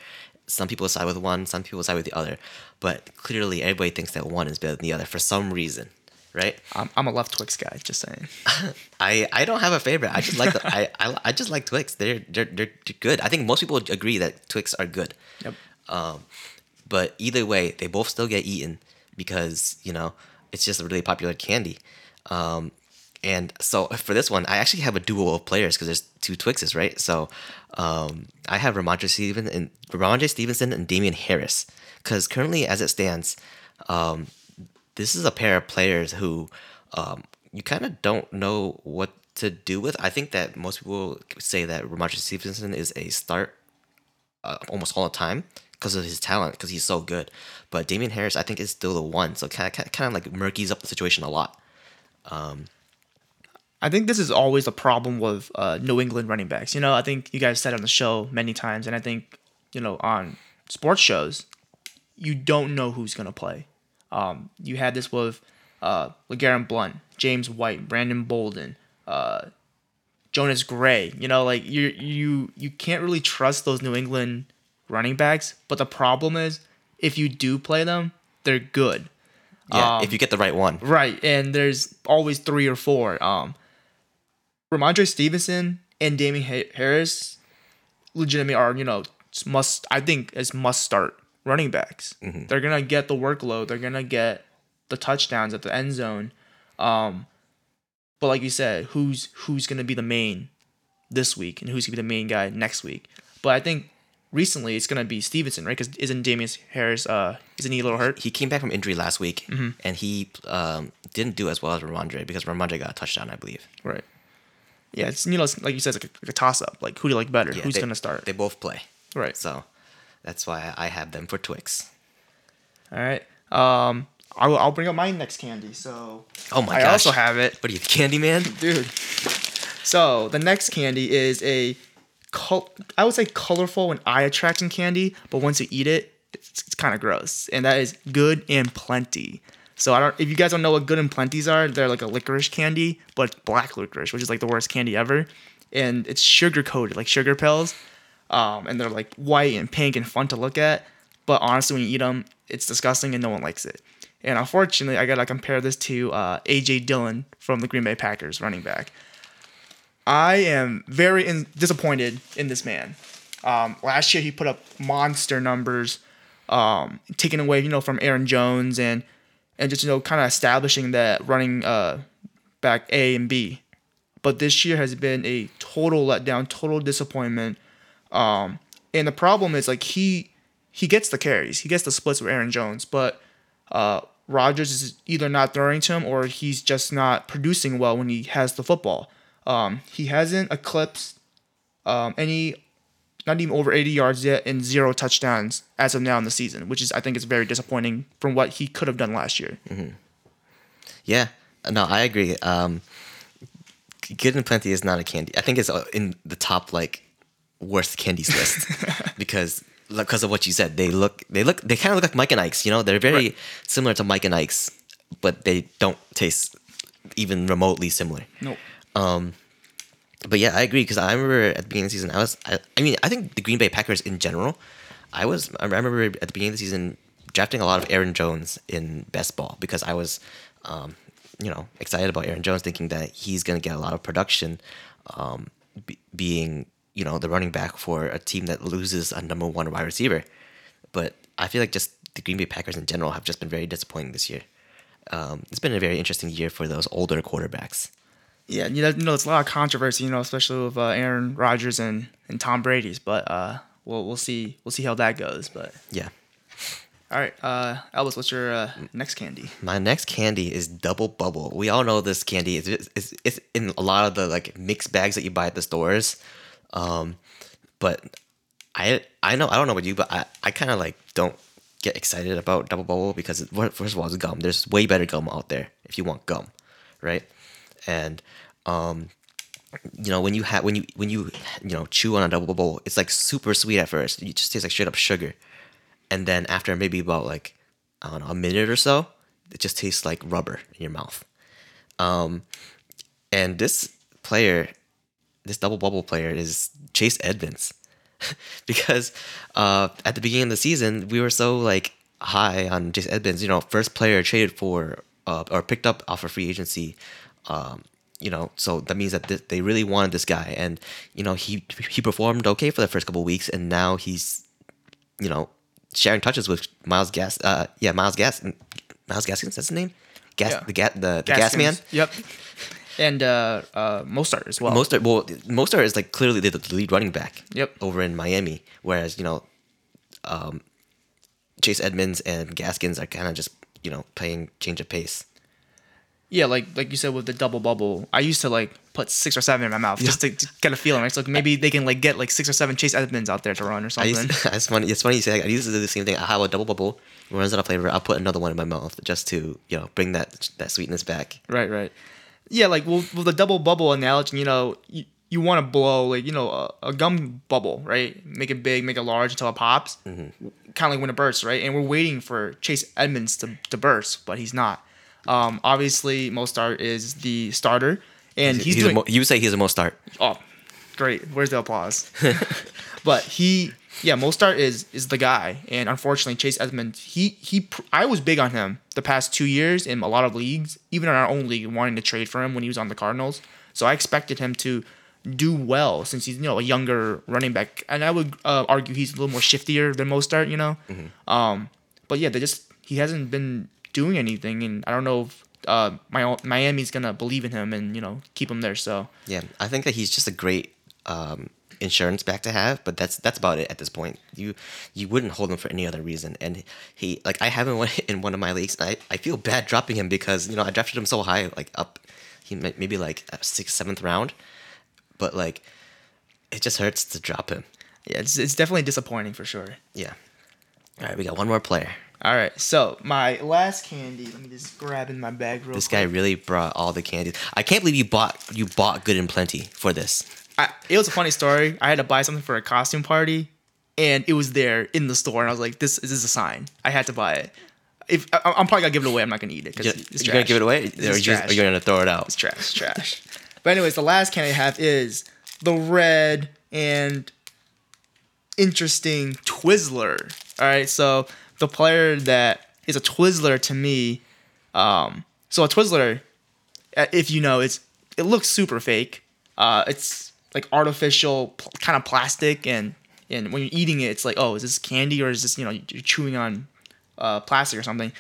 Some people side with one, some people side with the other, but clearly everybody thinks that one is better than the other for some reason, right? I'm, I'm a left Twix guy, just saying. I, I don't have a favorite. I just like the, I, I I just like Twix. They're, they're they're good. I think most people agree that Twix are good. Yep. Um, but either way, they both still get eaten because you know it's just a really popular candy. Um, and so for this one, I actually have a duo of players because there's two Twixes, right? So um, I have Rhamondre Stevenson and Rhamondre Stevenson and Damien Harris because currently, as it stands, um, this is a pair of players who um, you kind of don't know what to do with. I think that most people say that Rhamondre Stevenson is a start uh, almost all the time because of his talent, because he's so good. But Damien Harris, I think, is still the one. So kind of, kind of like murkies up the situation a lot. I think this is always a problem with uh, New England running backs. You know, I think you guys said on the show many times, and I think you know on sports shows, you don't know who's gonna play. Um, you had this with uh, LeGarrette Blunt, James White, Brandon Bolden, uh, Jonas Gray. You know, like you you you can't really trust those New England running backs. But the problem is, if you do play them, they're good. Yeah, Um, if you get the right one. Right, and there's always three or four. Um, Rhamondre Stevenson and Damien Harris legitimately are, you know, must I think is must start running backs. They're gonna get the workload. They're gonna get the touchdowns at the end zone. Um, but like you said, who's who's gonna be the main this week and who's gonna be the main guy next week? But I think recently it's gonna be Stevenson, right? Because isn't Damien Harris? Uh, isn't he a little hurt? He came back from injury last week, and he um, didn't do as well as Rhamondre because Rhamondre got a touchdown, I believe. Right. Yeah, it's you know like you said, it's like a, like a toss up. Like who do you like better? Yeah, who's they- gonna start? They both play, right. so that's why I have them for Twix. All right. Um, I will, I'll bring up my next candy. So Oh my God. I gosh! also have it, What are you, the Candy Man? dude. So the next candy is a, col- I would say colorful and eye attracting candy, but once you eat it, it's, it's kind of gross. And that is Good and Plenty. So I don't. If you guys don't know what Good and Plenties are, they're like a licorice candy, but black licorice, which is like the worst candy ever. And it's sugar coated, like sugar pills. Um, and they're like white and pink and fun to look at. But honestly, when you eat them, it's disgusting and no one likes it. And unfortunately, I gotta compare this to uh, AJ Dillon from the Green Bay Packers, running back. I am very in- disappointed in this man. Um, last year, he put up monster numbers, um, taking away you know from Aaron Jones and and just you know kind of establishing that running uh, back A and B. But this year has been a total letdown, total disappointment. Um, and the problem is like he he gets the carries, he gets the splits with Aaron Jones, but uh, Rodgers is either not throwing to him or he's just not producing well when he has the football. Um, he hasn't eclipsed um, any, not even over 80 yards yet, and zero touchdowns as of now in the season, which is I think is very disappointing from what he could have done last year. Yeah, no, I agree. Um, Good and Plenty is not a candy. I think it's uh, in the top like worst candies list because because of what you said. They look they look they kind of look like Mike and Ike's. You know, they're very Right. similar to Mike and Ike's, but they don't taste even remotely similar. Nope. But yeah, I agree because I remember at the beginning of the season, I was, I, I mean, I think the Green Bay Packers in general, I was, I remember at the beginning of the season drafting a lot of Aaron Jones in best ball because I was, um, you know, excited about Aaron Jones, thinking that he's going to get a lot of production, um, be, being, you know, the running back for a team that loses a number one wide receiver. But I feel like just the Green Bay Packers in general have just been very disappointing this year. Um, it's been a very interesting year for those older quarterbacks. Yeah, you know, it's a lot of controversy, you know, especially with uh, Aaron Rodgers and, and Tom Brady's, but uh, we'll we'll see we'll see how that goes. But Yeah. all right, uh, Elvis, what's your uh, next candy? My next candy is Double Bubble. We all know this candy. It's, it's, it's in a lot of the like mixed bags that you buy at the stores. Um, but I I know I don't know about you, but I, I kind of like don't get excited about Double Bubble because it, first of all, it's gum. There's way better gum out there if you want gum, right? And um, you know when you have when you when you you know chew on a Double Bubble, it's like super sweet at first. It just tastes like straight up sugar, and then after maybe about like I don't know a minute or so, it just tastes like rubber in your mouth. Um, and this player, this double bubble player is Chase Edmonds, because uh, at the beginning of the season we were so like high on Chase Edmonds. You know, first player traded for uh, or picked up off of free agency. Um, you know, so that means that th- they really wanted this guy, and you know he he performed okay for the first couple of weeks, and now he's you know sharing touches with Miles Gas. Uh, yeah, Miles Gas. Myles Gaskins. That's the name. Gas. Yeah. The gas. The, the gas man. Yep. And uh, uh, Mostert as well. Mostert, well, Mostert is like clearly the, the lead running back. Yep. Over in Miami, whereas you know, um, Chase Edmonds and Gaskins are kind of just you know playing change of pace. Yeah, like like you said with the double bubble, I used to like put six or seven in my mouth just to, to get a feeling. Right? So like, maybe they can like get like six or seven Chase Edmonds out there to run or I something. used, it's funny. It's funny you say. That. I used to do the same thing. I have a double bubble. It runs out of flavor, I'll put another one in my mouth just to you know bring that that sweetness back. Right, right. Yeah, like well, with the double bubble analogy, you know, you, you want to blow like you know a, a gum bubble, right? Make it big, make it large until it pops, mm-hmm. kind of like when it bursts, right? And we're waiting for Chase Edmonds to, to burst, but he's not. Um, obviously, Mostert is the starter, and he's, He's doing. mo- you would say he's a most start. Oh, great! Where's the applause? but he, yeah, Mostert is is the guy, and unfortunately, Chase Edmonds, he he, pr- I was big on him the past two years in a lot of leagues, even in our own league, wanting to trade for him when he was on the Cardinals So I expected him to do well since he's you know a younger running back, and I would uh, argue he's a little more shiftier than Mostert. You know, um, but yeah, they just he hasn't been doing anything, and I don't know if uh, my Miami's gonna believe in him and you know keep him there. So Yeah, I think that he's just a great um, insurance back to have, but that's that's about it at this point. You you wouldn't hold him for any other reason, and he like I haven't won in one of my leagues. And I I feel bad dropping him because you know I drafted him so high, like up, he may- maybe like sixth seventh round, but like it just hurts to drop him. yeah, it's it's definitely disappointing for sure. Yeah. All right, we got one more player. All right, so my last candy. Let me just grab in my bag real This quick. guy really brought all the candies. I can't believe you bought you bought Good and Plenty for this. I, it was a funny story. I had to buy something for a costume party, and it was there in the store, and I was like, "This, this is a sign. I had to buy it." If I, I'm probably gonna give it away, I'm not gonna eat it because You, it's you gonna give it away, or is you just, trash. are you gonna throw it out? It's trash, trash. But anyways, the last candy I have is the red and interesting Twizzler. All right, so the player that is a Twizzler to me, um, so a Twizzler, uh, if you know, it's it looks super fake. Uh, it's like artificial, pl- kind of plastic, and and when you're eating it, it's like, oh, is this candy or is this you know you're chewing on uh, plastic or something?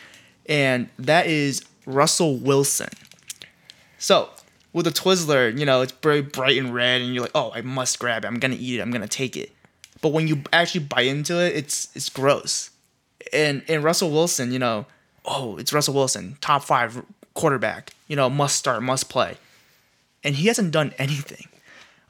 And that is Russell Wilson. So with a Twizzler, you know, it's very bright and red, and you're like, oh, I must grab it. I'm gonna eat it. I'm gonna take it. But when you actually bite into it, it's it's gross. And and Russell Wilson, you know, oh, it's Russell Wilson, top five quarterback. You know, must start, must play, and he hasn't done anything.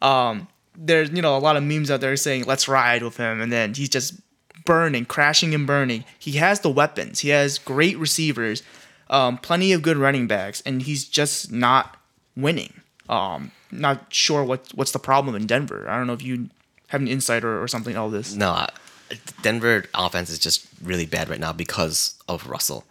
Um, there's you know a lot of memes out there saying let's ride with him, and then he's just burning, crashing and burning. He has the weapons. He has great receivers, um, plenty of good running backs, and he's just not winning. Um, not sure what what's the problem in Denver. I don't know if you have an insight or, or something all this. No, Denver offense is just really bad right now because of Russell.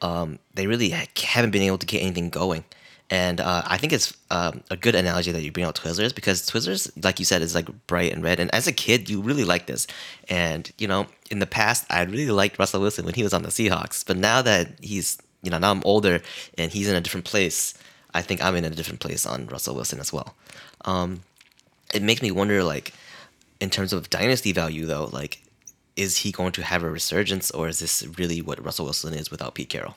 Um, they really haven't been able to get anything going. And uh, I think it's um, a good analogy that you bring out Twizzlers because Twizzlers, like you said, is like bright and red. And as a kid, you really like this. And, you know, in the past, I really liked Russell Wilson when he was on the Seahawks. But now that he's, you know, now I'm older and he's in a different place, I think I'm in a different place on Russell Wilson as well. Um, it makes me wonder, like, in terms of dynasty value, though, like, is he going to have a resurgence, or is this really what Russell Wilson is without Pete Carroll?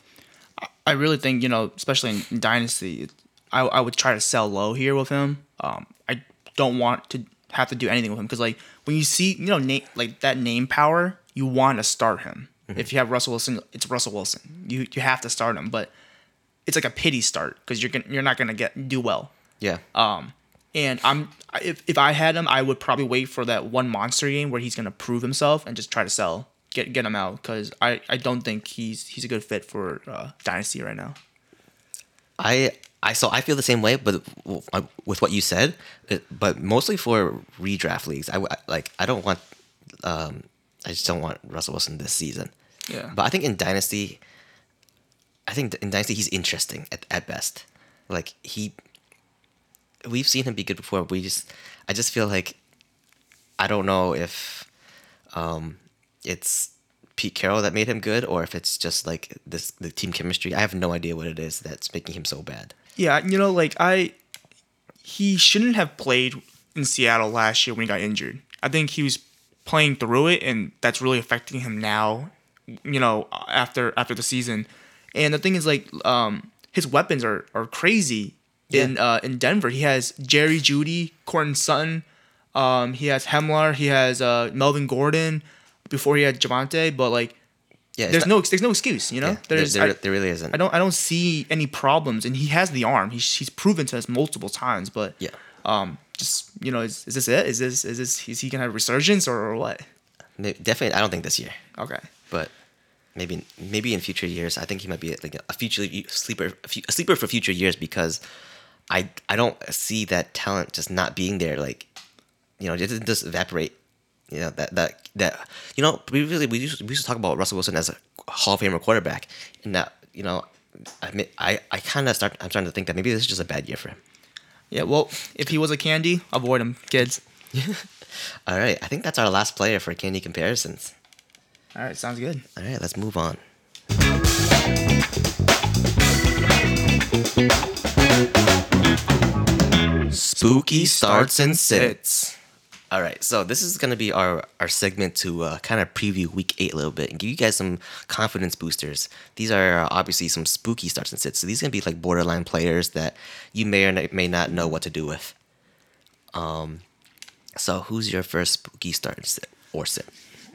I really think you know, especially in Dynasty, I, I would try to sell low here with him. Um, I don't want to have to do anything with him because like when you see you know name like that name power, you want to start him. If you have Russell Wilson, it's Russell Wilson. You you have to start him, but it's like a pity start because you're gonna, you're not gonna get do well. Yeah. And I'm if, if I had him, I would probably wait for that one monster game where he's gonna prove himself and just try to sell, get get him out because I, I don't think he's he's a good fit for uh, Dynasty right now. I I so I feel the same way, but uh, with what you said, but mostly for redraft leagues. I like I don't want, um, I just don't want Russell Wilson this season. Yeah. But I think in dynasty, I think in dynasty he's interesting at at best. Like he, we've seen him be good before. We just, I just feel like, I don't know if, um, it's Pete Carroll that made him good, or if it's just like this the team chemistry. I have no idea what it is that's making him so bad. Yeah, you know, like I, he shouldn't have played in Seattle last year when he got injured. I think he was playing through it, and that's really affecting him now. You know, after after the season, and the thing is, like, um, his weapons are are crazy. In uh in Denver, he has Jerry Jeudy, Courtland Sutton, um, he has Hamler, he has uh Melvin Gordon. Before he had Javonte, but like, Yeah, there's not- no there's no excuse. You know, yeah, there, there's there, I- there really isn't. I don't I don't see any problems, and he has the arm. He's he's proven to us multiple times. But Yeah. um, just you know, is, is this it? Is this is this is he gonna have resurgence or, or what? Definitely, I don't think this year, Okay. but maybe maybe in future years. I think he might be like a future sleeper, a sleeper for future years because I I don't see that talent just not being there. Like you know, it doesn't just evaporate. You know that that that you know we really we used, we used to talk about Russell Wilson as a Hall of Famer quarterback, and that you know. I admit, I, I kind of start. I'm starting to think that maybe this is just a bad year for him. Yeah. Well, if he was a candy, avoid him, kids. All right, I think that's our last player for candy comparisons. All right. Sounds good. All right, let's move on. Spooky starts and sits. All right, so this is going to be our, our segment to uh, kind of preview week eight a little bit and give you guys some confidence boosters. These are uh, obviously some spooky starts and sits. So these are going to be like borderline players that you may or may not know what to do with. Um, so who's your first spooky start and sit or sit?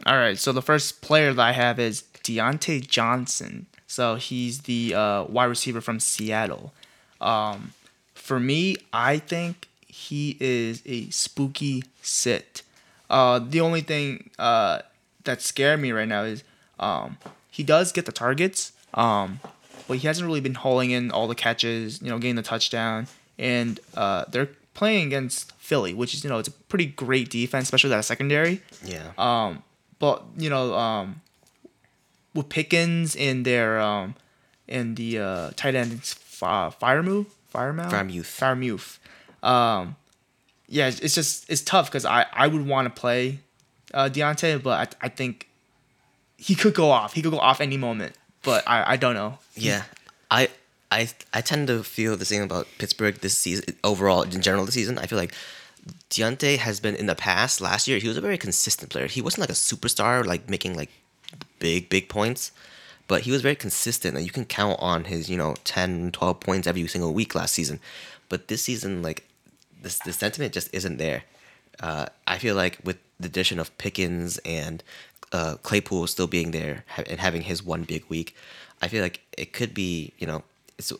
All right, so the first player that I have is Diontae Johnson. So he's the uh, wide receiver from Seattle. Um, for me, I think he is a spooky sit. Uh, the only thing uh, that scared me right now is um, he does get the targets, um, but he hasn't really been hauling in all the catches, you know, getting the touchdown. And uh, they're playing against Philly, which is, you know, it's a pretty great defense, especially that secondary. Yeah. Um, but, you know, um, with Pickens in their um, in the uh, tight end, uh, Freiermuth, Freiermuth, Freiermuth. Um, yeah, it's just it's tough because I I would want to play uh, Diontae, but I I think he could go off. He could go off any moment, but I I don't know. Yeah, I I I tend to feel the same about Pittsburgh this season. Overall, in general, this season, I feel like Diontae has been in the past. Last year, he was a very consistent player. He wasn't like a superstar, like making like big big points, but he was very consistent, and you can count on his you know 10, 12 points every single week last season. But this season, like the, the sentiment just isn't there. Uh, I feel like with the addition of Pickens and uh, Claypool still being there and having his one big week, I feel like it could be you know it's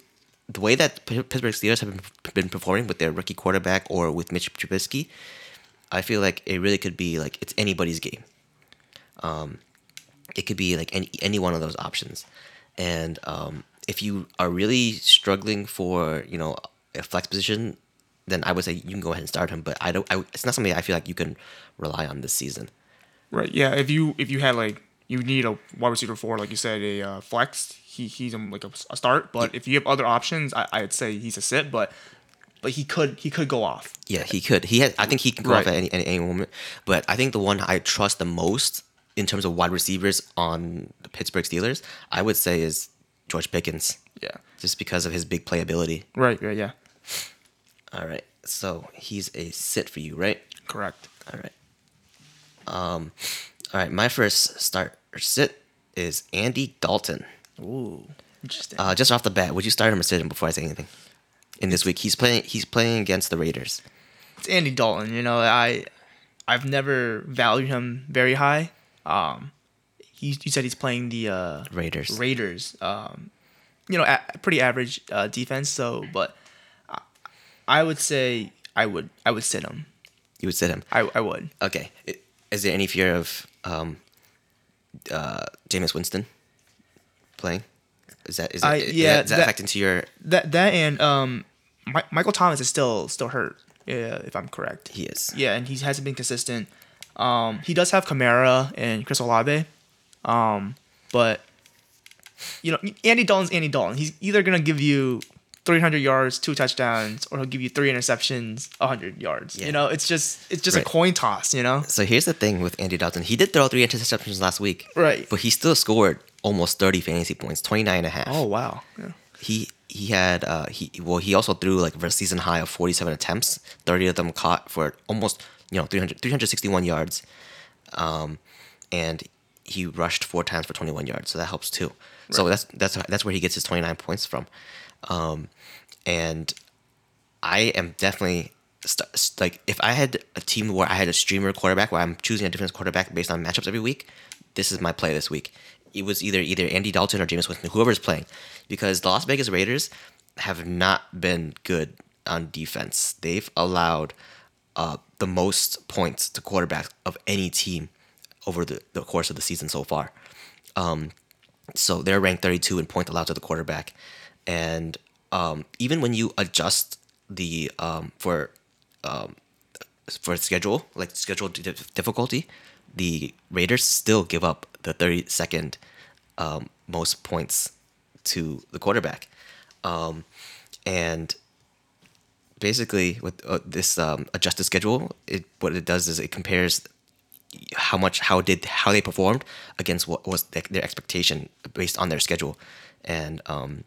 the way that Pittsburgh Steelers have been, been performing with their rookie quarterback or with Mitch Trubisky. I feel like it really could be like it's anybody's game. Um, it could be like any any one of those options, and um, if you are really struggling for you know a flex position then I would say you can go ahead and start him. But I don't. I, it's not something I feel like you can rely on this season. Right. Yeah. If you if you had like you need a wide receiver for like you said a uh, flex, he he's um, like a, a start. But if you have other options, I, I'd say he's a sit. But but he could he could go off. Yeah, he could. He had. I think he can go right. off at any, any any moment. But I think the one I trust the most in terms of wide receivers on the Pittsburgh Steelers, I would say is George Pickens. Yeah. Just because of his big playability. Right. Right. Yeah. All right. So he's a sit for you, right? Correct. All right. Um, all right. My first start or sit is Andy Dalton. Ooh, interesting. Uh, just off the bat, would you start him or sit him before I say anything? In this week, he's playing. He's playing against the Raiders. It's Andy Dalton. You know, I, I've never valued him very high. Um, he you said he's playing the uh, Raiders. Raiders. Um, you know, a- pretty average uh, defense. So, but I would say I would I would sit him. You would sit him. I, I would. Okay. Is there any fear of um, uh, Jameis Winston playing? Is that is, I, it, yeah, is that, that affecting to your that that and um, My, Michael Thomas is still still hurt. Yeah, if I'm correct. He is. Yeah, and he hasn't been consistent. Um, he does have Kamara and Chris Olave, um, but you know Andy Dalton's Andy Dalton. He's either gonna give you 300 yards, two touchdowns, or he'll give you three interceptions, 100 yards. Yeah. You know, it's just it's just right. a coin toss. You know. So here's the thing with Andy Dalton. He did throw three interceptions last week. Right. But he still scored almost 30 fantasy points, 29 and a half. Oh wow. Yeah. He he had uh he well he also threw like a season high of 47 attempts, 30 of them caught for almost you know 300 361 yards, um, and he rushed four times for 21 yards, so that helps too. Right. So that's that's that's where he gets his 29 points from. Um, and I am definitely st- like if I had a team where I had a streamer quarterback where I'm choosing a different quarterback based on matchups every week, this is my play this week. It was either either Andy Dalton or Jameis Winston, whoever's playing, because the Las Vegas Raiders have not been good on defense. They've allowed uh, the most points to quarterbacks of any team over the, the course of the season so far. Um, so they're ranked 32 in points allowed to the quarterback and um, even when you adjust the um, for um, for schedule like schedule difficulty, the Raiders still give up the thirty second um, most points to the quarterback, um, and basically with uh, this um, adjusted schedule, it what it does is it compares how much how did how they performed against what was their expectation based on their schedule, and um,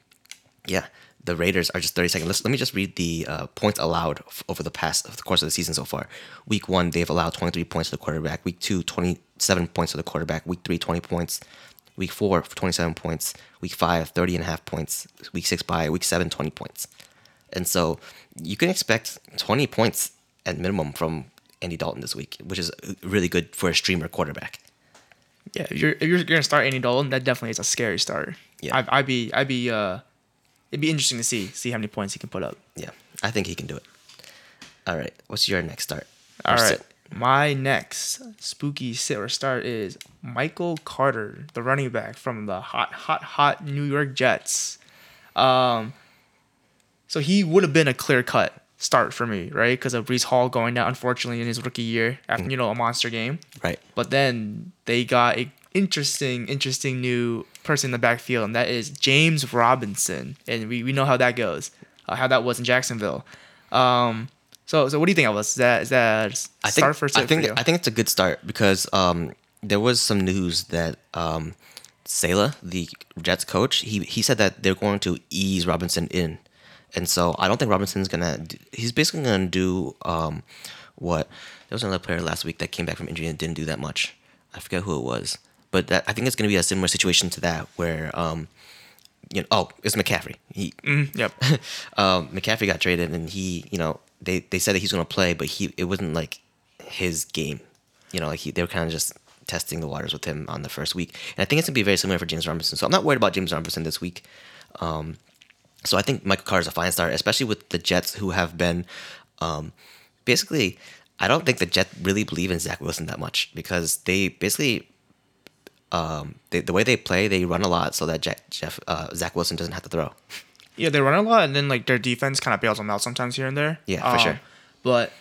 Yeah, the Raiders are just 32nd. Let's, let me just read the uh, points allowed f- over the past of the course of the season so far. Week one, they've allowed 23 points to the quarterback. Week two, 27 points to the quarterback. Week three, 20 points. Week four, 27 points. Week five, 30 and a half points. Week six, by week seven, 20 points. And so you can expect 20 points at minimum from Andy Dalton this week, which is really good for a streamer quarterback. Yeah, if you're if you're gonna start Andy Dalton, that definitely is a scary start. Yeah. I'd, I'd be I'd be uh, it'd be interesting to see see how many points he can put up. Yeah, I think he can do it. All right, what's your next start? All right. sit? My next spooky sit or start is Michael Carter, the running back from the hot, hot, hot New York Jets. Um, so he would have been a clear cut start for me, right? Because of Breece Hall going down, unfortunately, in his rookie year after you know a monster game. Right. But then they got a interesting, interesting new person in the backfield, and that is James Robinson, and we, we know how that goes, uh, how that was in Jacksonville. Um, so so what do you think of us? Is that is that I think start first? I think I think it's a good start because um, there was some news that um, Saleh, the Jets coach, he he said that they're going to ease Robinson in, and so I don't think Robinson's gonna. He's basically gonna do um, what there was another player last week that came back from injury and didn't do that much. I forget who it was, but that I think it's gonna be a similar situation to that where um, you know, oh, it's McCaffrey. He Mm, yep. um, McCaffrey got traded, and he, you know, they, they said that he's going to play, but he it wasn't like his game. You know, like he, they were kind of just testing the waters with him on the first week, and I think it's going to be very similar for James Robinson. So I'm not worried about James Robinson this week. Um, so I think Michael Carter is a fine start, especially with the Jets, who have been um, basically. I don't think the Jets really believe in Zach Wilson that much because they basically. Um, they, the way they play, they run a lot so that Jack, Jeff uh, Zach Wilson doesn't have to throw. Yeah, they run a lot, and then like their defense kind of bails them out sometimes here and there. Yeah, for sure. But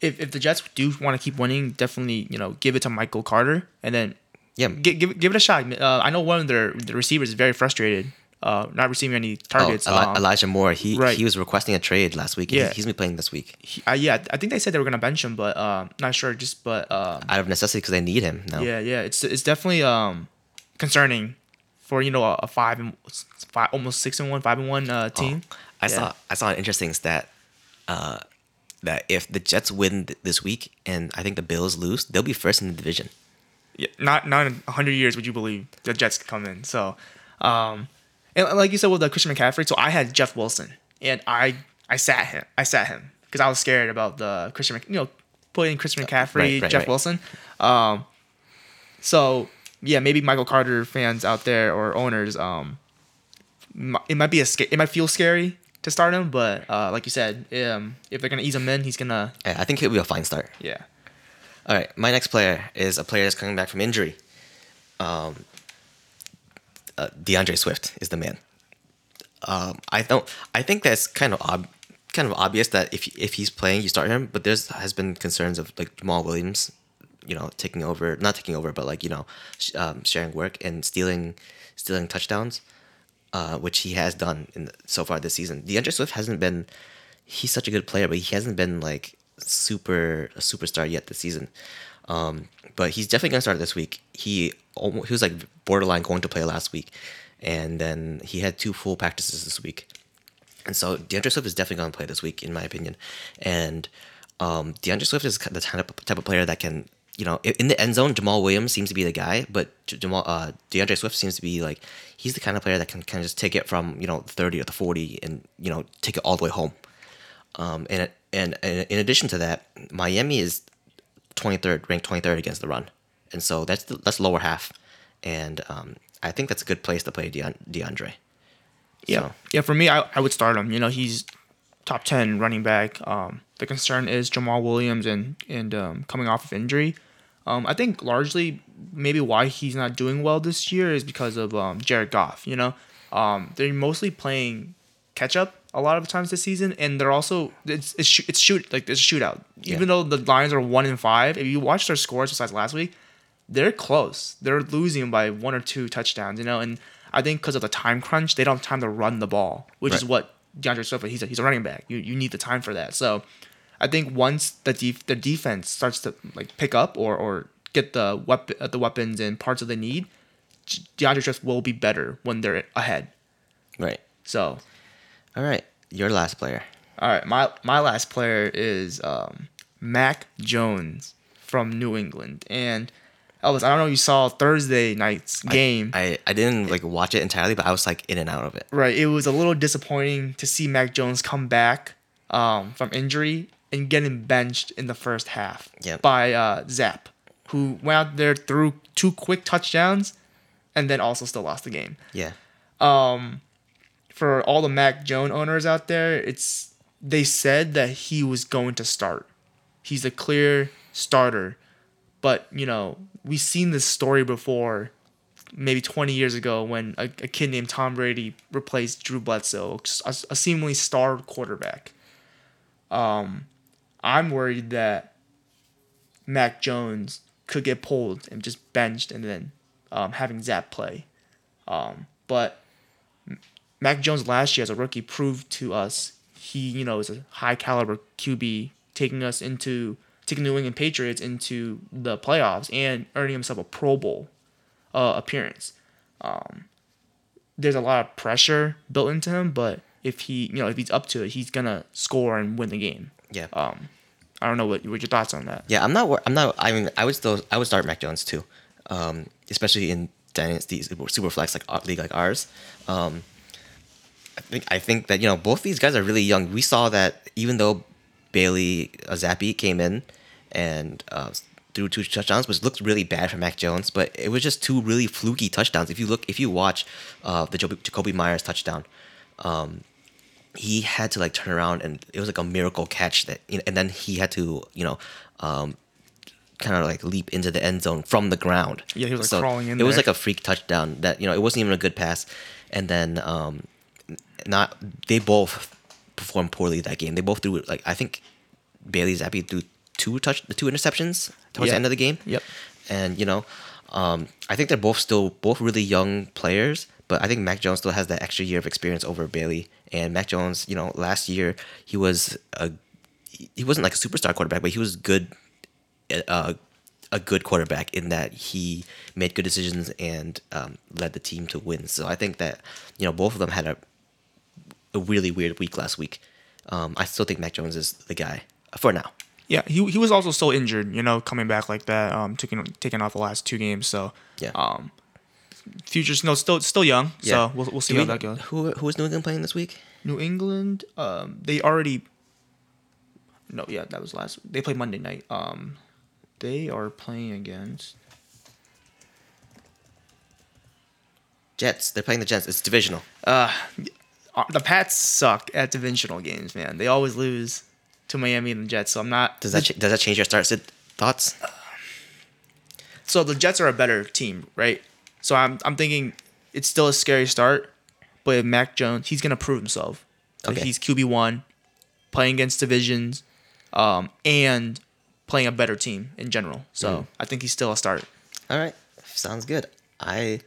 if if the Jets do want to keep winning, definitely you know give it to Michael Carter, and then Yeah, give give, give it a shot. Uh, I know one of their the receivers is very frustrated, uh, not receiving any targets. Oh, Eli- um, Elijah Moore. He right. he was requesting a trade last week. Yeah. he, he's been playing this week he- uh, yeah, I think they said they were gonna bench him, but uh, not sure. Just but um, out of necessity because they need him now. yeah, yeah, it's it's definitely um concerning for you know a, a five and five almost six and one five and one uh, team. I Yeah. saw I saw an interesting stat uh, that if the Jets win th- this week and I think the Bills lose, they'll be first in the division. Yeah, not not in hundred years would you believe the Jets could come in. So, um, and like you said with the Christian McCaffrey, so I had Jeff Wilson, and I I sat him, I sat him because I was scared about the Christian, Mc- you know, putting Christian McCaffrey, right, right, Jeff right. Wilson. Um, so yeah, maybe Michael Carter fans out there or owners, um, it might be a it might feel scary to start him, but uh, like you said, um, if they're gonna ease him in, he's gonna I I think he'll be a fine start. yeah. All right, my next player is a player that's coming back from injury. Um, uh, D'Andre Swift is the man. Um, I don't. I think that's kind of ob- kind of obvious that if if he's playing, you start him. But there's has been concerns of like Jamaal Williams, you know, taking over, not taking over, but like you know, sh- um, sharing work and stealing stealing touchdowns, uh, which he has done in the, so far this season. D'Andre Swift hasn't been. He's such a good player, but he hasn't been like super a superstar yet this season. Um, but he's definitely gonna start this week. He he was like borderline going to play last week, and then he had two full practices this week. And so D'Andre Swift is definitely going to play this week, in my opinion. And um, D'Andre Swift is the type of, type of player that can, you know, in the end zone, Jamaal Williams seems to be the guy, but Jamaal uh, D'Andre Swift seems to be like he's the kind of player that can kind of just take it from you know thirty or the forty and you know take it all the way home. Um, and, and and in addition to that, Miami is 23rd, ranked 23rd against the run, and so that's the, that's lower half, and um, I think that's a good place to play D'Andre. Yeah, So- yeah. For me, I, I would start him. You know, he's top ten running back. Um, the concern is Jamaal Williams and and um, coming off of injury. Um, I think largely maybe why he's not doing well this year is because of um, Jared Goff. You know, um, they're mostly playing catch up a lot of times this season, and they're also it's it's, shoot, it's shoot like it's a shootout. Yeah. Even though the Lions are one in five, if you watch their scores besides last week, they're close. They're losing by one or two touchdowns, you know, and I think because of the time crunch, they don't have time to run the ball, which is what D'Andre Swift. He's a, he's a running back. You you need the time for that. So, I think once the def- the defense starts to like pick up or or get the weapon the weapons and parts that they need, D'Andre Swift will be better when they're ahead. Right. So, All right, your last player. all right, my my last player is um, Mac Jones from New England, and Elvis, I don't know if you saw Thursday night's game. I, I didn't like watch it entirely, but I was like in and out of it. Right. It was a little disappointing to see Mac Jones come back um, from injury and getting benched in the first half Yep. by uh, Zap, who went out there threw two quick touchdowns and then also still lost the game. Yeah. Um, For all the Mac Jones owners out there, it's they said that he was going to start. He's a clear starter. But, you know, we've seen this story before maybe 20 years ago when a, a kid named Tom Brady replaced Drew Bledsoe, a, a seemingly star quarterback. Um, I'm worried that Mac Jones could get pulled and just benched and then um, having Zap play. Um, but Mac Jones last year as a rookie proved to us he, you know, is a high caliber QB taking us into taking the New England Patriots into the playoffs and earning himself a Pro Bowl uh, appearance. Um, there's a lot of pressure built into him, but if he, you know, if he's up to it, he's gonna score and win the game. Yeah. Um, I don't know what what your thoughts on that. Yeah, I'm not. I'm not. I mean, I would still. I would start Mac Jones too, um, especially in dynasties, super flex like league like ours. Um, I think. I think that you know both these guys are really young. We saw that even though Bailey uh, Zappe came in and uh, threw two touchdowns, which looked really bad for Mac Jones, but it was just two really fluky touchdowns. If you look, if you watch uh, the Jakobi, Meyers touchdown, he had to like turn around and it was like a miracle catch that you know, and then he had to you know um kind of like leap into the end zone from the ground. Yeah, he was, like, crawling in it was like a freak touchdown that you know it wasn't even a good pass. And then um not they both performed poorly that game they both threw like i think bailey zappe threw two touch the two interceptions towards Yeah. the end of the game Yep. and you know um, I think they're both still both really young players, but I think Mac Jones still has that extra year of experience over Bailey. And Mac Jones, you know, last year he was a he wasn't like a superstar quarterback, but he was good, uh, a good quarterback in that he made good decisions and um, led the team to win. So I think that you know both of them had a a really weird week last week. Um, I still think Mac Jones is the guy for now. Yeah, he he was also still injured, you know, coming back like that, um, taking taking off the last two games. So Yeah. um, future's no still still young. So we'll we'll see Do how we- that goes. Who who is New England playing this week? New England, um, they already. No, yeah, that was last. They played Monday night. Um, they are playing against. Jets. They're playing the Jets. It's divisional. Uh, the Pats suck at divisional games, man. They always lose to Miami and the Jets. So I'm not. Does that ch- does that change your start Sid, thoughts? so the Jets are a better team, right? So I'm I'm thinking it's still a scary start, but Mac Jones, he's gonna prove himself. Okay. He's QB one, playing against divisions, um, and playing a better team in general. So Mm. I think he's still a start. All right, sounds good. I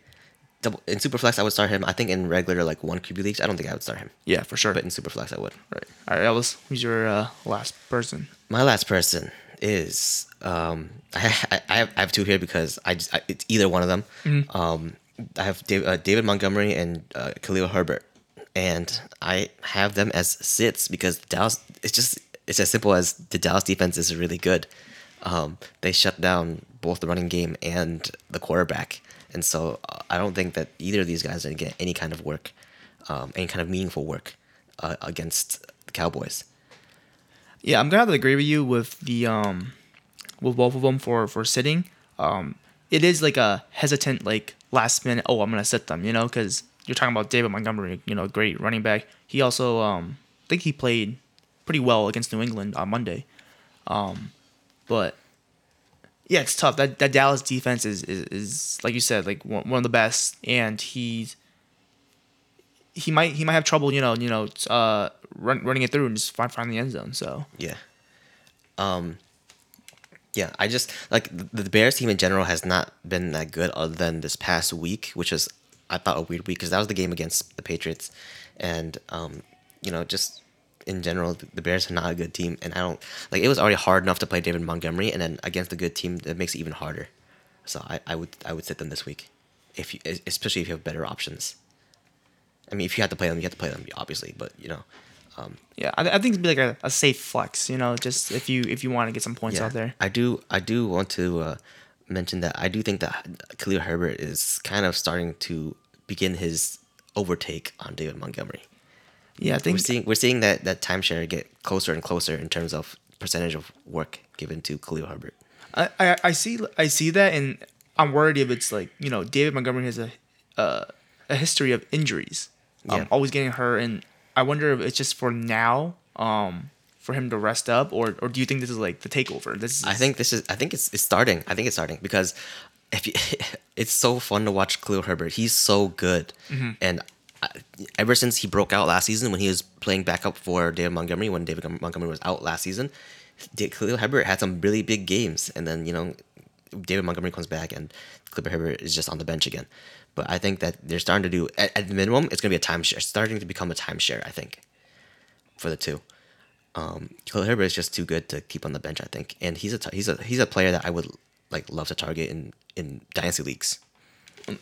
double in Superflex I would start him. I think in regular like one QB leagues I don't think I would start him, Yeah, for sure. but in Superflex I would. right. All right, Elvis, who's your uh, last person? My last person is um I I, I have I have two here because I just I, it's either one of them. Um, I have David, uh, David Montgomery and uh, Khalil Herbert, and I have them as sits because Dallas. It's just it's as simple as the Dallas defense is really good. Um, they shut down both the running game and the quarterback, and so uh, I don't think that either of these guys gonna get any kind of work, um, any kind of meaningful work uh, against the Cowboys. Yeah, I'm gonna have to agree with you with the um, with both of them for for sitting. Um, it is like a hesitant like last minute. Oh, I'm gonna sit them, you know, because you're talking about David Montgomery, you know, great running back. He also um, I think he played pretty well against New England on Monday. Um, but yeah, it's tough. That that Dallas defense is is, is like you said, like one, one of the best, and he's he might he might have trouble, you know, you know, uh, run, running it through and just find find the end zone. So Yeah. Um yeah, I just like the, the Bears team in general has not been that good other than this past week, which was I thought a weird week because that was the game against the Patriots, and um, you know just in general the Bears are not a good team, and I don't like it was already hard enough to play David Montgomery, and then against a good team that makes it even harder. So I, I would I would sit them this week, if you especially if you have better options. I mean, if you have to play them, you have to play them, obviously. But you know, Yeah, I, I think it'd be like a, a safe flex. You know, just if you if you want to get some points out there. I do. I do want to uh, mention that I do think that Khalil Herbert is kind of starting to begin his overtake on David Montgomery. Yeah, I think We're seeing we're seeing that that timeshare get closer and closer in terms of percentage of work given to Khalil Herbert. I, I I see I see that, and I'm worried if it's like you know David Montgomery has a uh, a history of injuries, um, Yeah. always getting hurt, and I wonder if it's just for now, um, for him to rest up, or or do you think this is like the takeover? This is I think this is. I think it's, it's starting. I think it's starting because if you, it's so fun to watch Khalil Herbert. He's so good, and I, ever since he broke out last season when he was playing backup for David Montgomery when David Montgomery was out last season, Khalil Herbert had some really big games, and then you know David Montgomery comes back and Khalil Herbert is just on the bench again. But I think that they're starting to do at, at the minimum. It's going to be a timeshare. Starting to become a timeshare. I think for the two. Um, Khalil Herbert is just too good to keep on the bench, I think, and he's a he's a he's a player that I would like love to target in in dynasty leagues.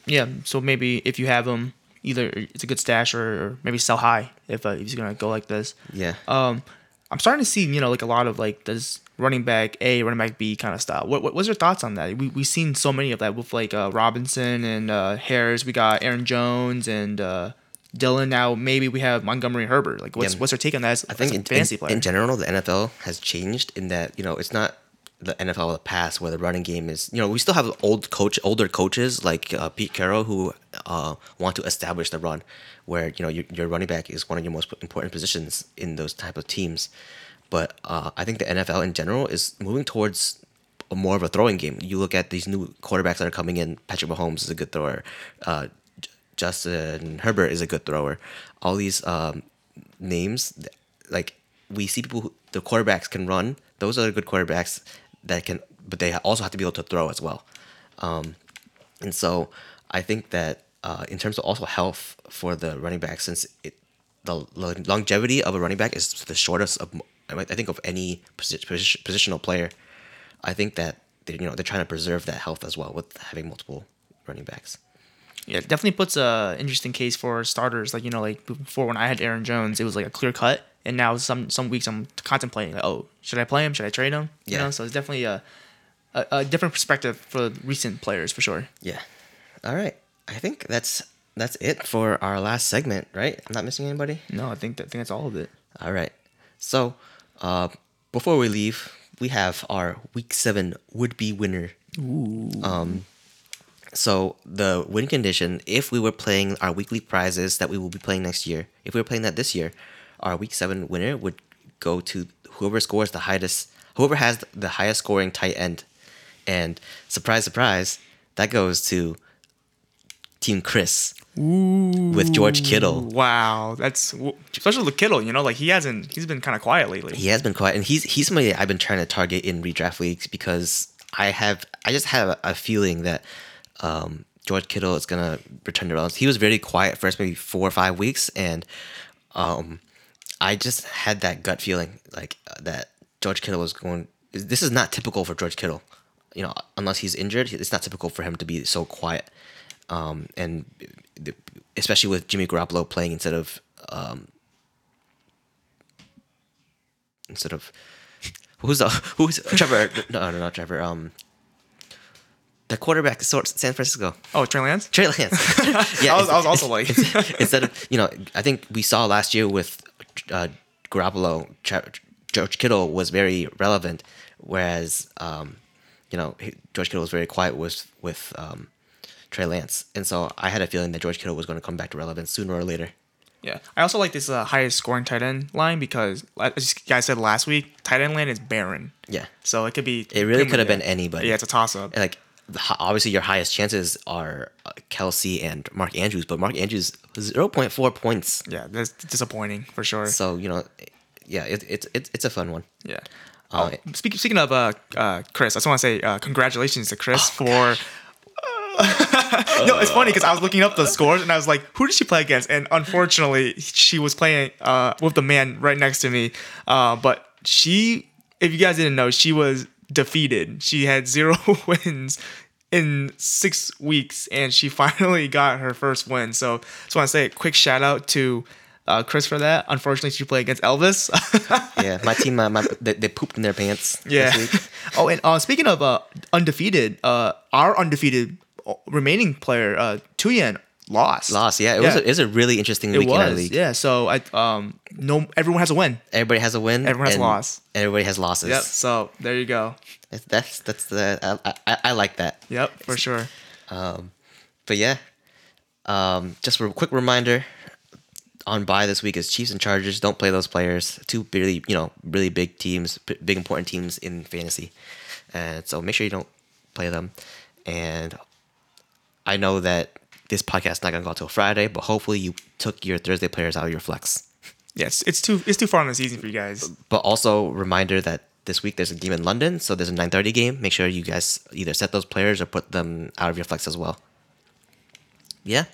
yeah. So maybe if you have him, either it's a good stash or, or maybe sell high if, uh, if he's gonna go like this. Yeah, Um, I'm starting to see you know like a lot of like this running back A, running back B kind of style. What, what what's your thoughts on that? We we've seen so many of that with like uh, Robinson and uh, Harris. We got Aaron Jones and uh, Dillon. Now maybe we have Montgomery Herbert. Like what's Yeah. what's your take on that? As, I think as a in, fantasy in, player. in general the NFL has changed in that you know it's not the NFL of the past where the running game is you know we still have old coach older coaches like uh, Pete Carroll who uh, want to establish the run where you know your, your running back is one of your most important positions in those type of teams but uh, I think the NFL in general is moving towards more of a throwing game. You look at these new quarterbacks that are coming in. Patrick Mahomes is a good thrower. Uh, Justin Herbert is a good thrower. All these um, names, like we see people, who, the quarterbacks can run. Those are the good quarterbacks that can, but they also have to be able to throw as well. Um, and so I think that uh, in terms of also health for the running back, since it, the longevity of a running back is the shortest of I think of any posi- posi- positional player. I think that they you know they're trying to preserve that health as well with having multiple running backs. yeah, it definitely puts a interesting case for starters. Like you know, like before when I had Aaron Jones, it was like a clear cut, and now some some weeks I'm contemplating like, oh, should I play him? Should I trade him? You Yeah. know, so it's definitely a, a a different perspective for recent players for sure. Yeah. All right. I think that's that's it for our last segment, right? I'm not missing anybody. No, I think that, I think that's all of it. All right. So, uh, before we leave, we have our week seven would be winner. Um, so the win condition, if we were playing our weekly prizes that we will be playing next year, if we were playing that this year, our week seven winner would go to whoever scores the highest, whoever has the highest scoring tight end, and surprise, surprise, that goes to Team Chris with George Kittle. Wow, that's especially with Kittle. You know, like he hasn't. He's been kind of quiet lately. He has been quiet, and he's he's somebody that I've been trying to target in redraft leagues because I have I just have a feeling that um, George Kittle is gonna return to relevance. He was very quiet first maybe four or five weeks, and um, I just had that gut feeling like uh, that George Kittle was going. This is not typical for George Kittle, you know, unless he's injured. It's not typical for him to be so quiet, um, and especially with Jimmy Garoppolo playing instead of um, instead of who's the who's Trevor? No, no, not Trevor. Um, the quarterback, San Francisco, Oh, Trey Lance. Trey Lance. yeah, I was- I was also like- instead of you know, I think we saw last year with uh, Garoppolo, Tra- George Kittle was very relevant, whereas um, you know George Kittle was very quiet with with um, Trey Lance, and so I had a feeling that George Kittle was going to come back to relevance sooner or later. Yeah, I also like this uh, highest scoring tight end line because, as you guys said last week, tight end land is barren. Yeah, So it could be. it really could have been anybody. Yeah, it's a toss up. like obviously your highest chances are uh, Kelce and Mark Andrews, but Mark Andrews zero point four points. Yeah, that's disappointing for sure. So you know, yeah, it, it's it's it's a fun one. Yeah. Uh, oh, speaking speaking of uh, uh, Chris, I just want to say uh, congratulations to Oh, Chris for. no, it's funny because I was looking up the scores and I was like, "Who did she play against?" And unfortunately, she was playing uh, with the man right next to me. Uh, but she, if you guys didn't know, she was defeated. She had zero wins in six weeks, and she finally got her first win. So just want to say a quick shout out to uh, Chris for that. Unfortunately, she played against Elvis. yeah, my team, uh, my, they, they pooped in their pants. yeah. This week. oh, and uh, speaking of uh, undefeated, uh, our undefeated uh, remaining player, uh, Tuyen, lost. Lost. Yeah, it was. A, it was a really interesting It week in our was, league. yeah. So I um no everyone has a win. Everybody has a win. Everyone has a loss. Everybody has losses. Yep. So there you go. That's that's, the I, I, I like that. Yep, for sure. Um, but yeah, um, just a quick reminder on bye this week is Chiefs and Chargers. Don't play those players. Two really you know really big teams, big important teams in fantasy, and so make sure you don't play them. And I know that this podcast is not gonna go out till Friday, but hopefully you took your Thursday players out of your flex. Yes, it's too it's too far in the season for you guys. But also reminder that this week there's a game in London, so there's a 9:30 game. Make sure you guys either set those players or put them out of your flex as well. Yeah,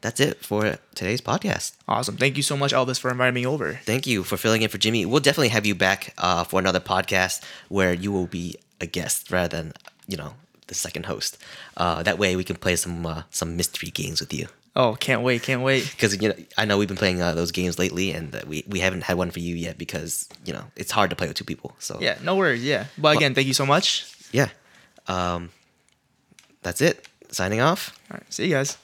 that's it for today's podcast. Awesome. Thank you so much, Elvis, for inviting me over. Thank you for filling in for Jimmy. We'll definitely have you back uh, for another podcast where you will be a guest rather than you know the second host. Uh, that way we can play some uh, some mystery games with you. Oh, can't wait, can't wait. Because you know, I know we've been playing uh, those games lately, and uh, we, we haven't had one for you yet because you know it's hard to play with two people. So Yeah, no worries. Yeah. But again, thank you so much. yeah. Um, that's it. Signing off. All right. See you guys.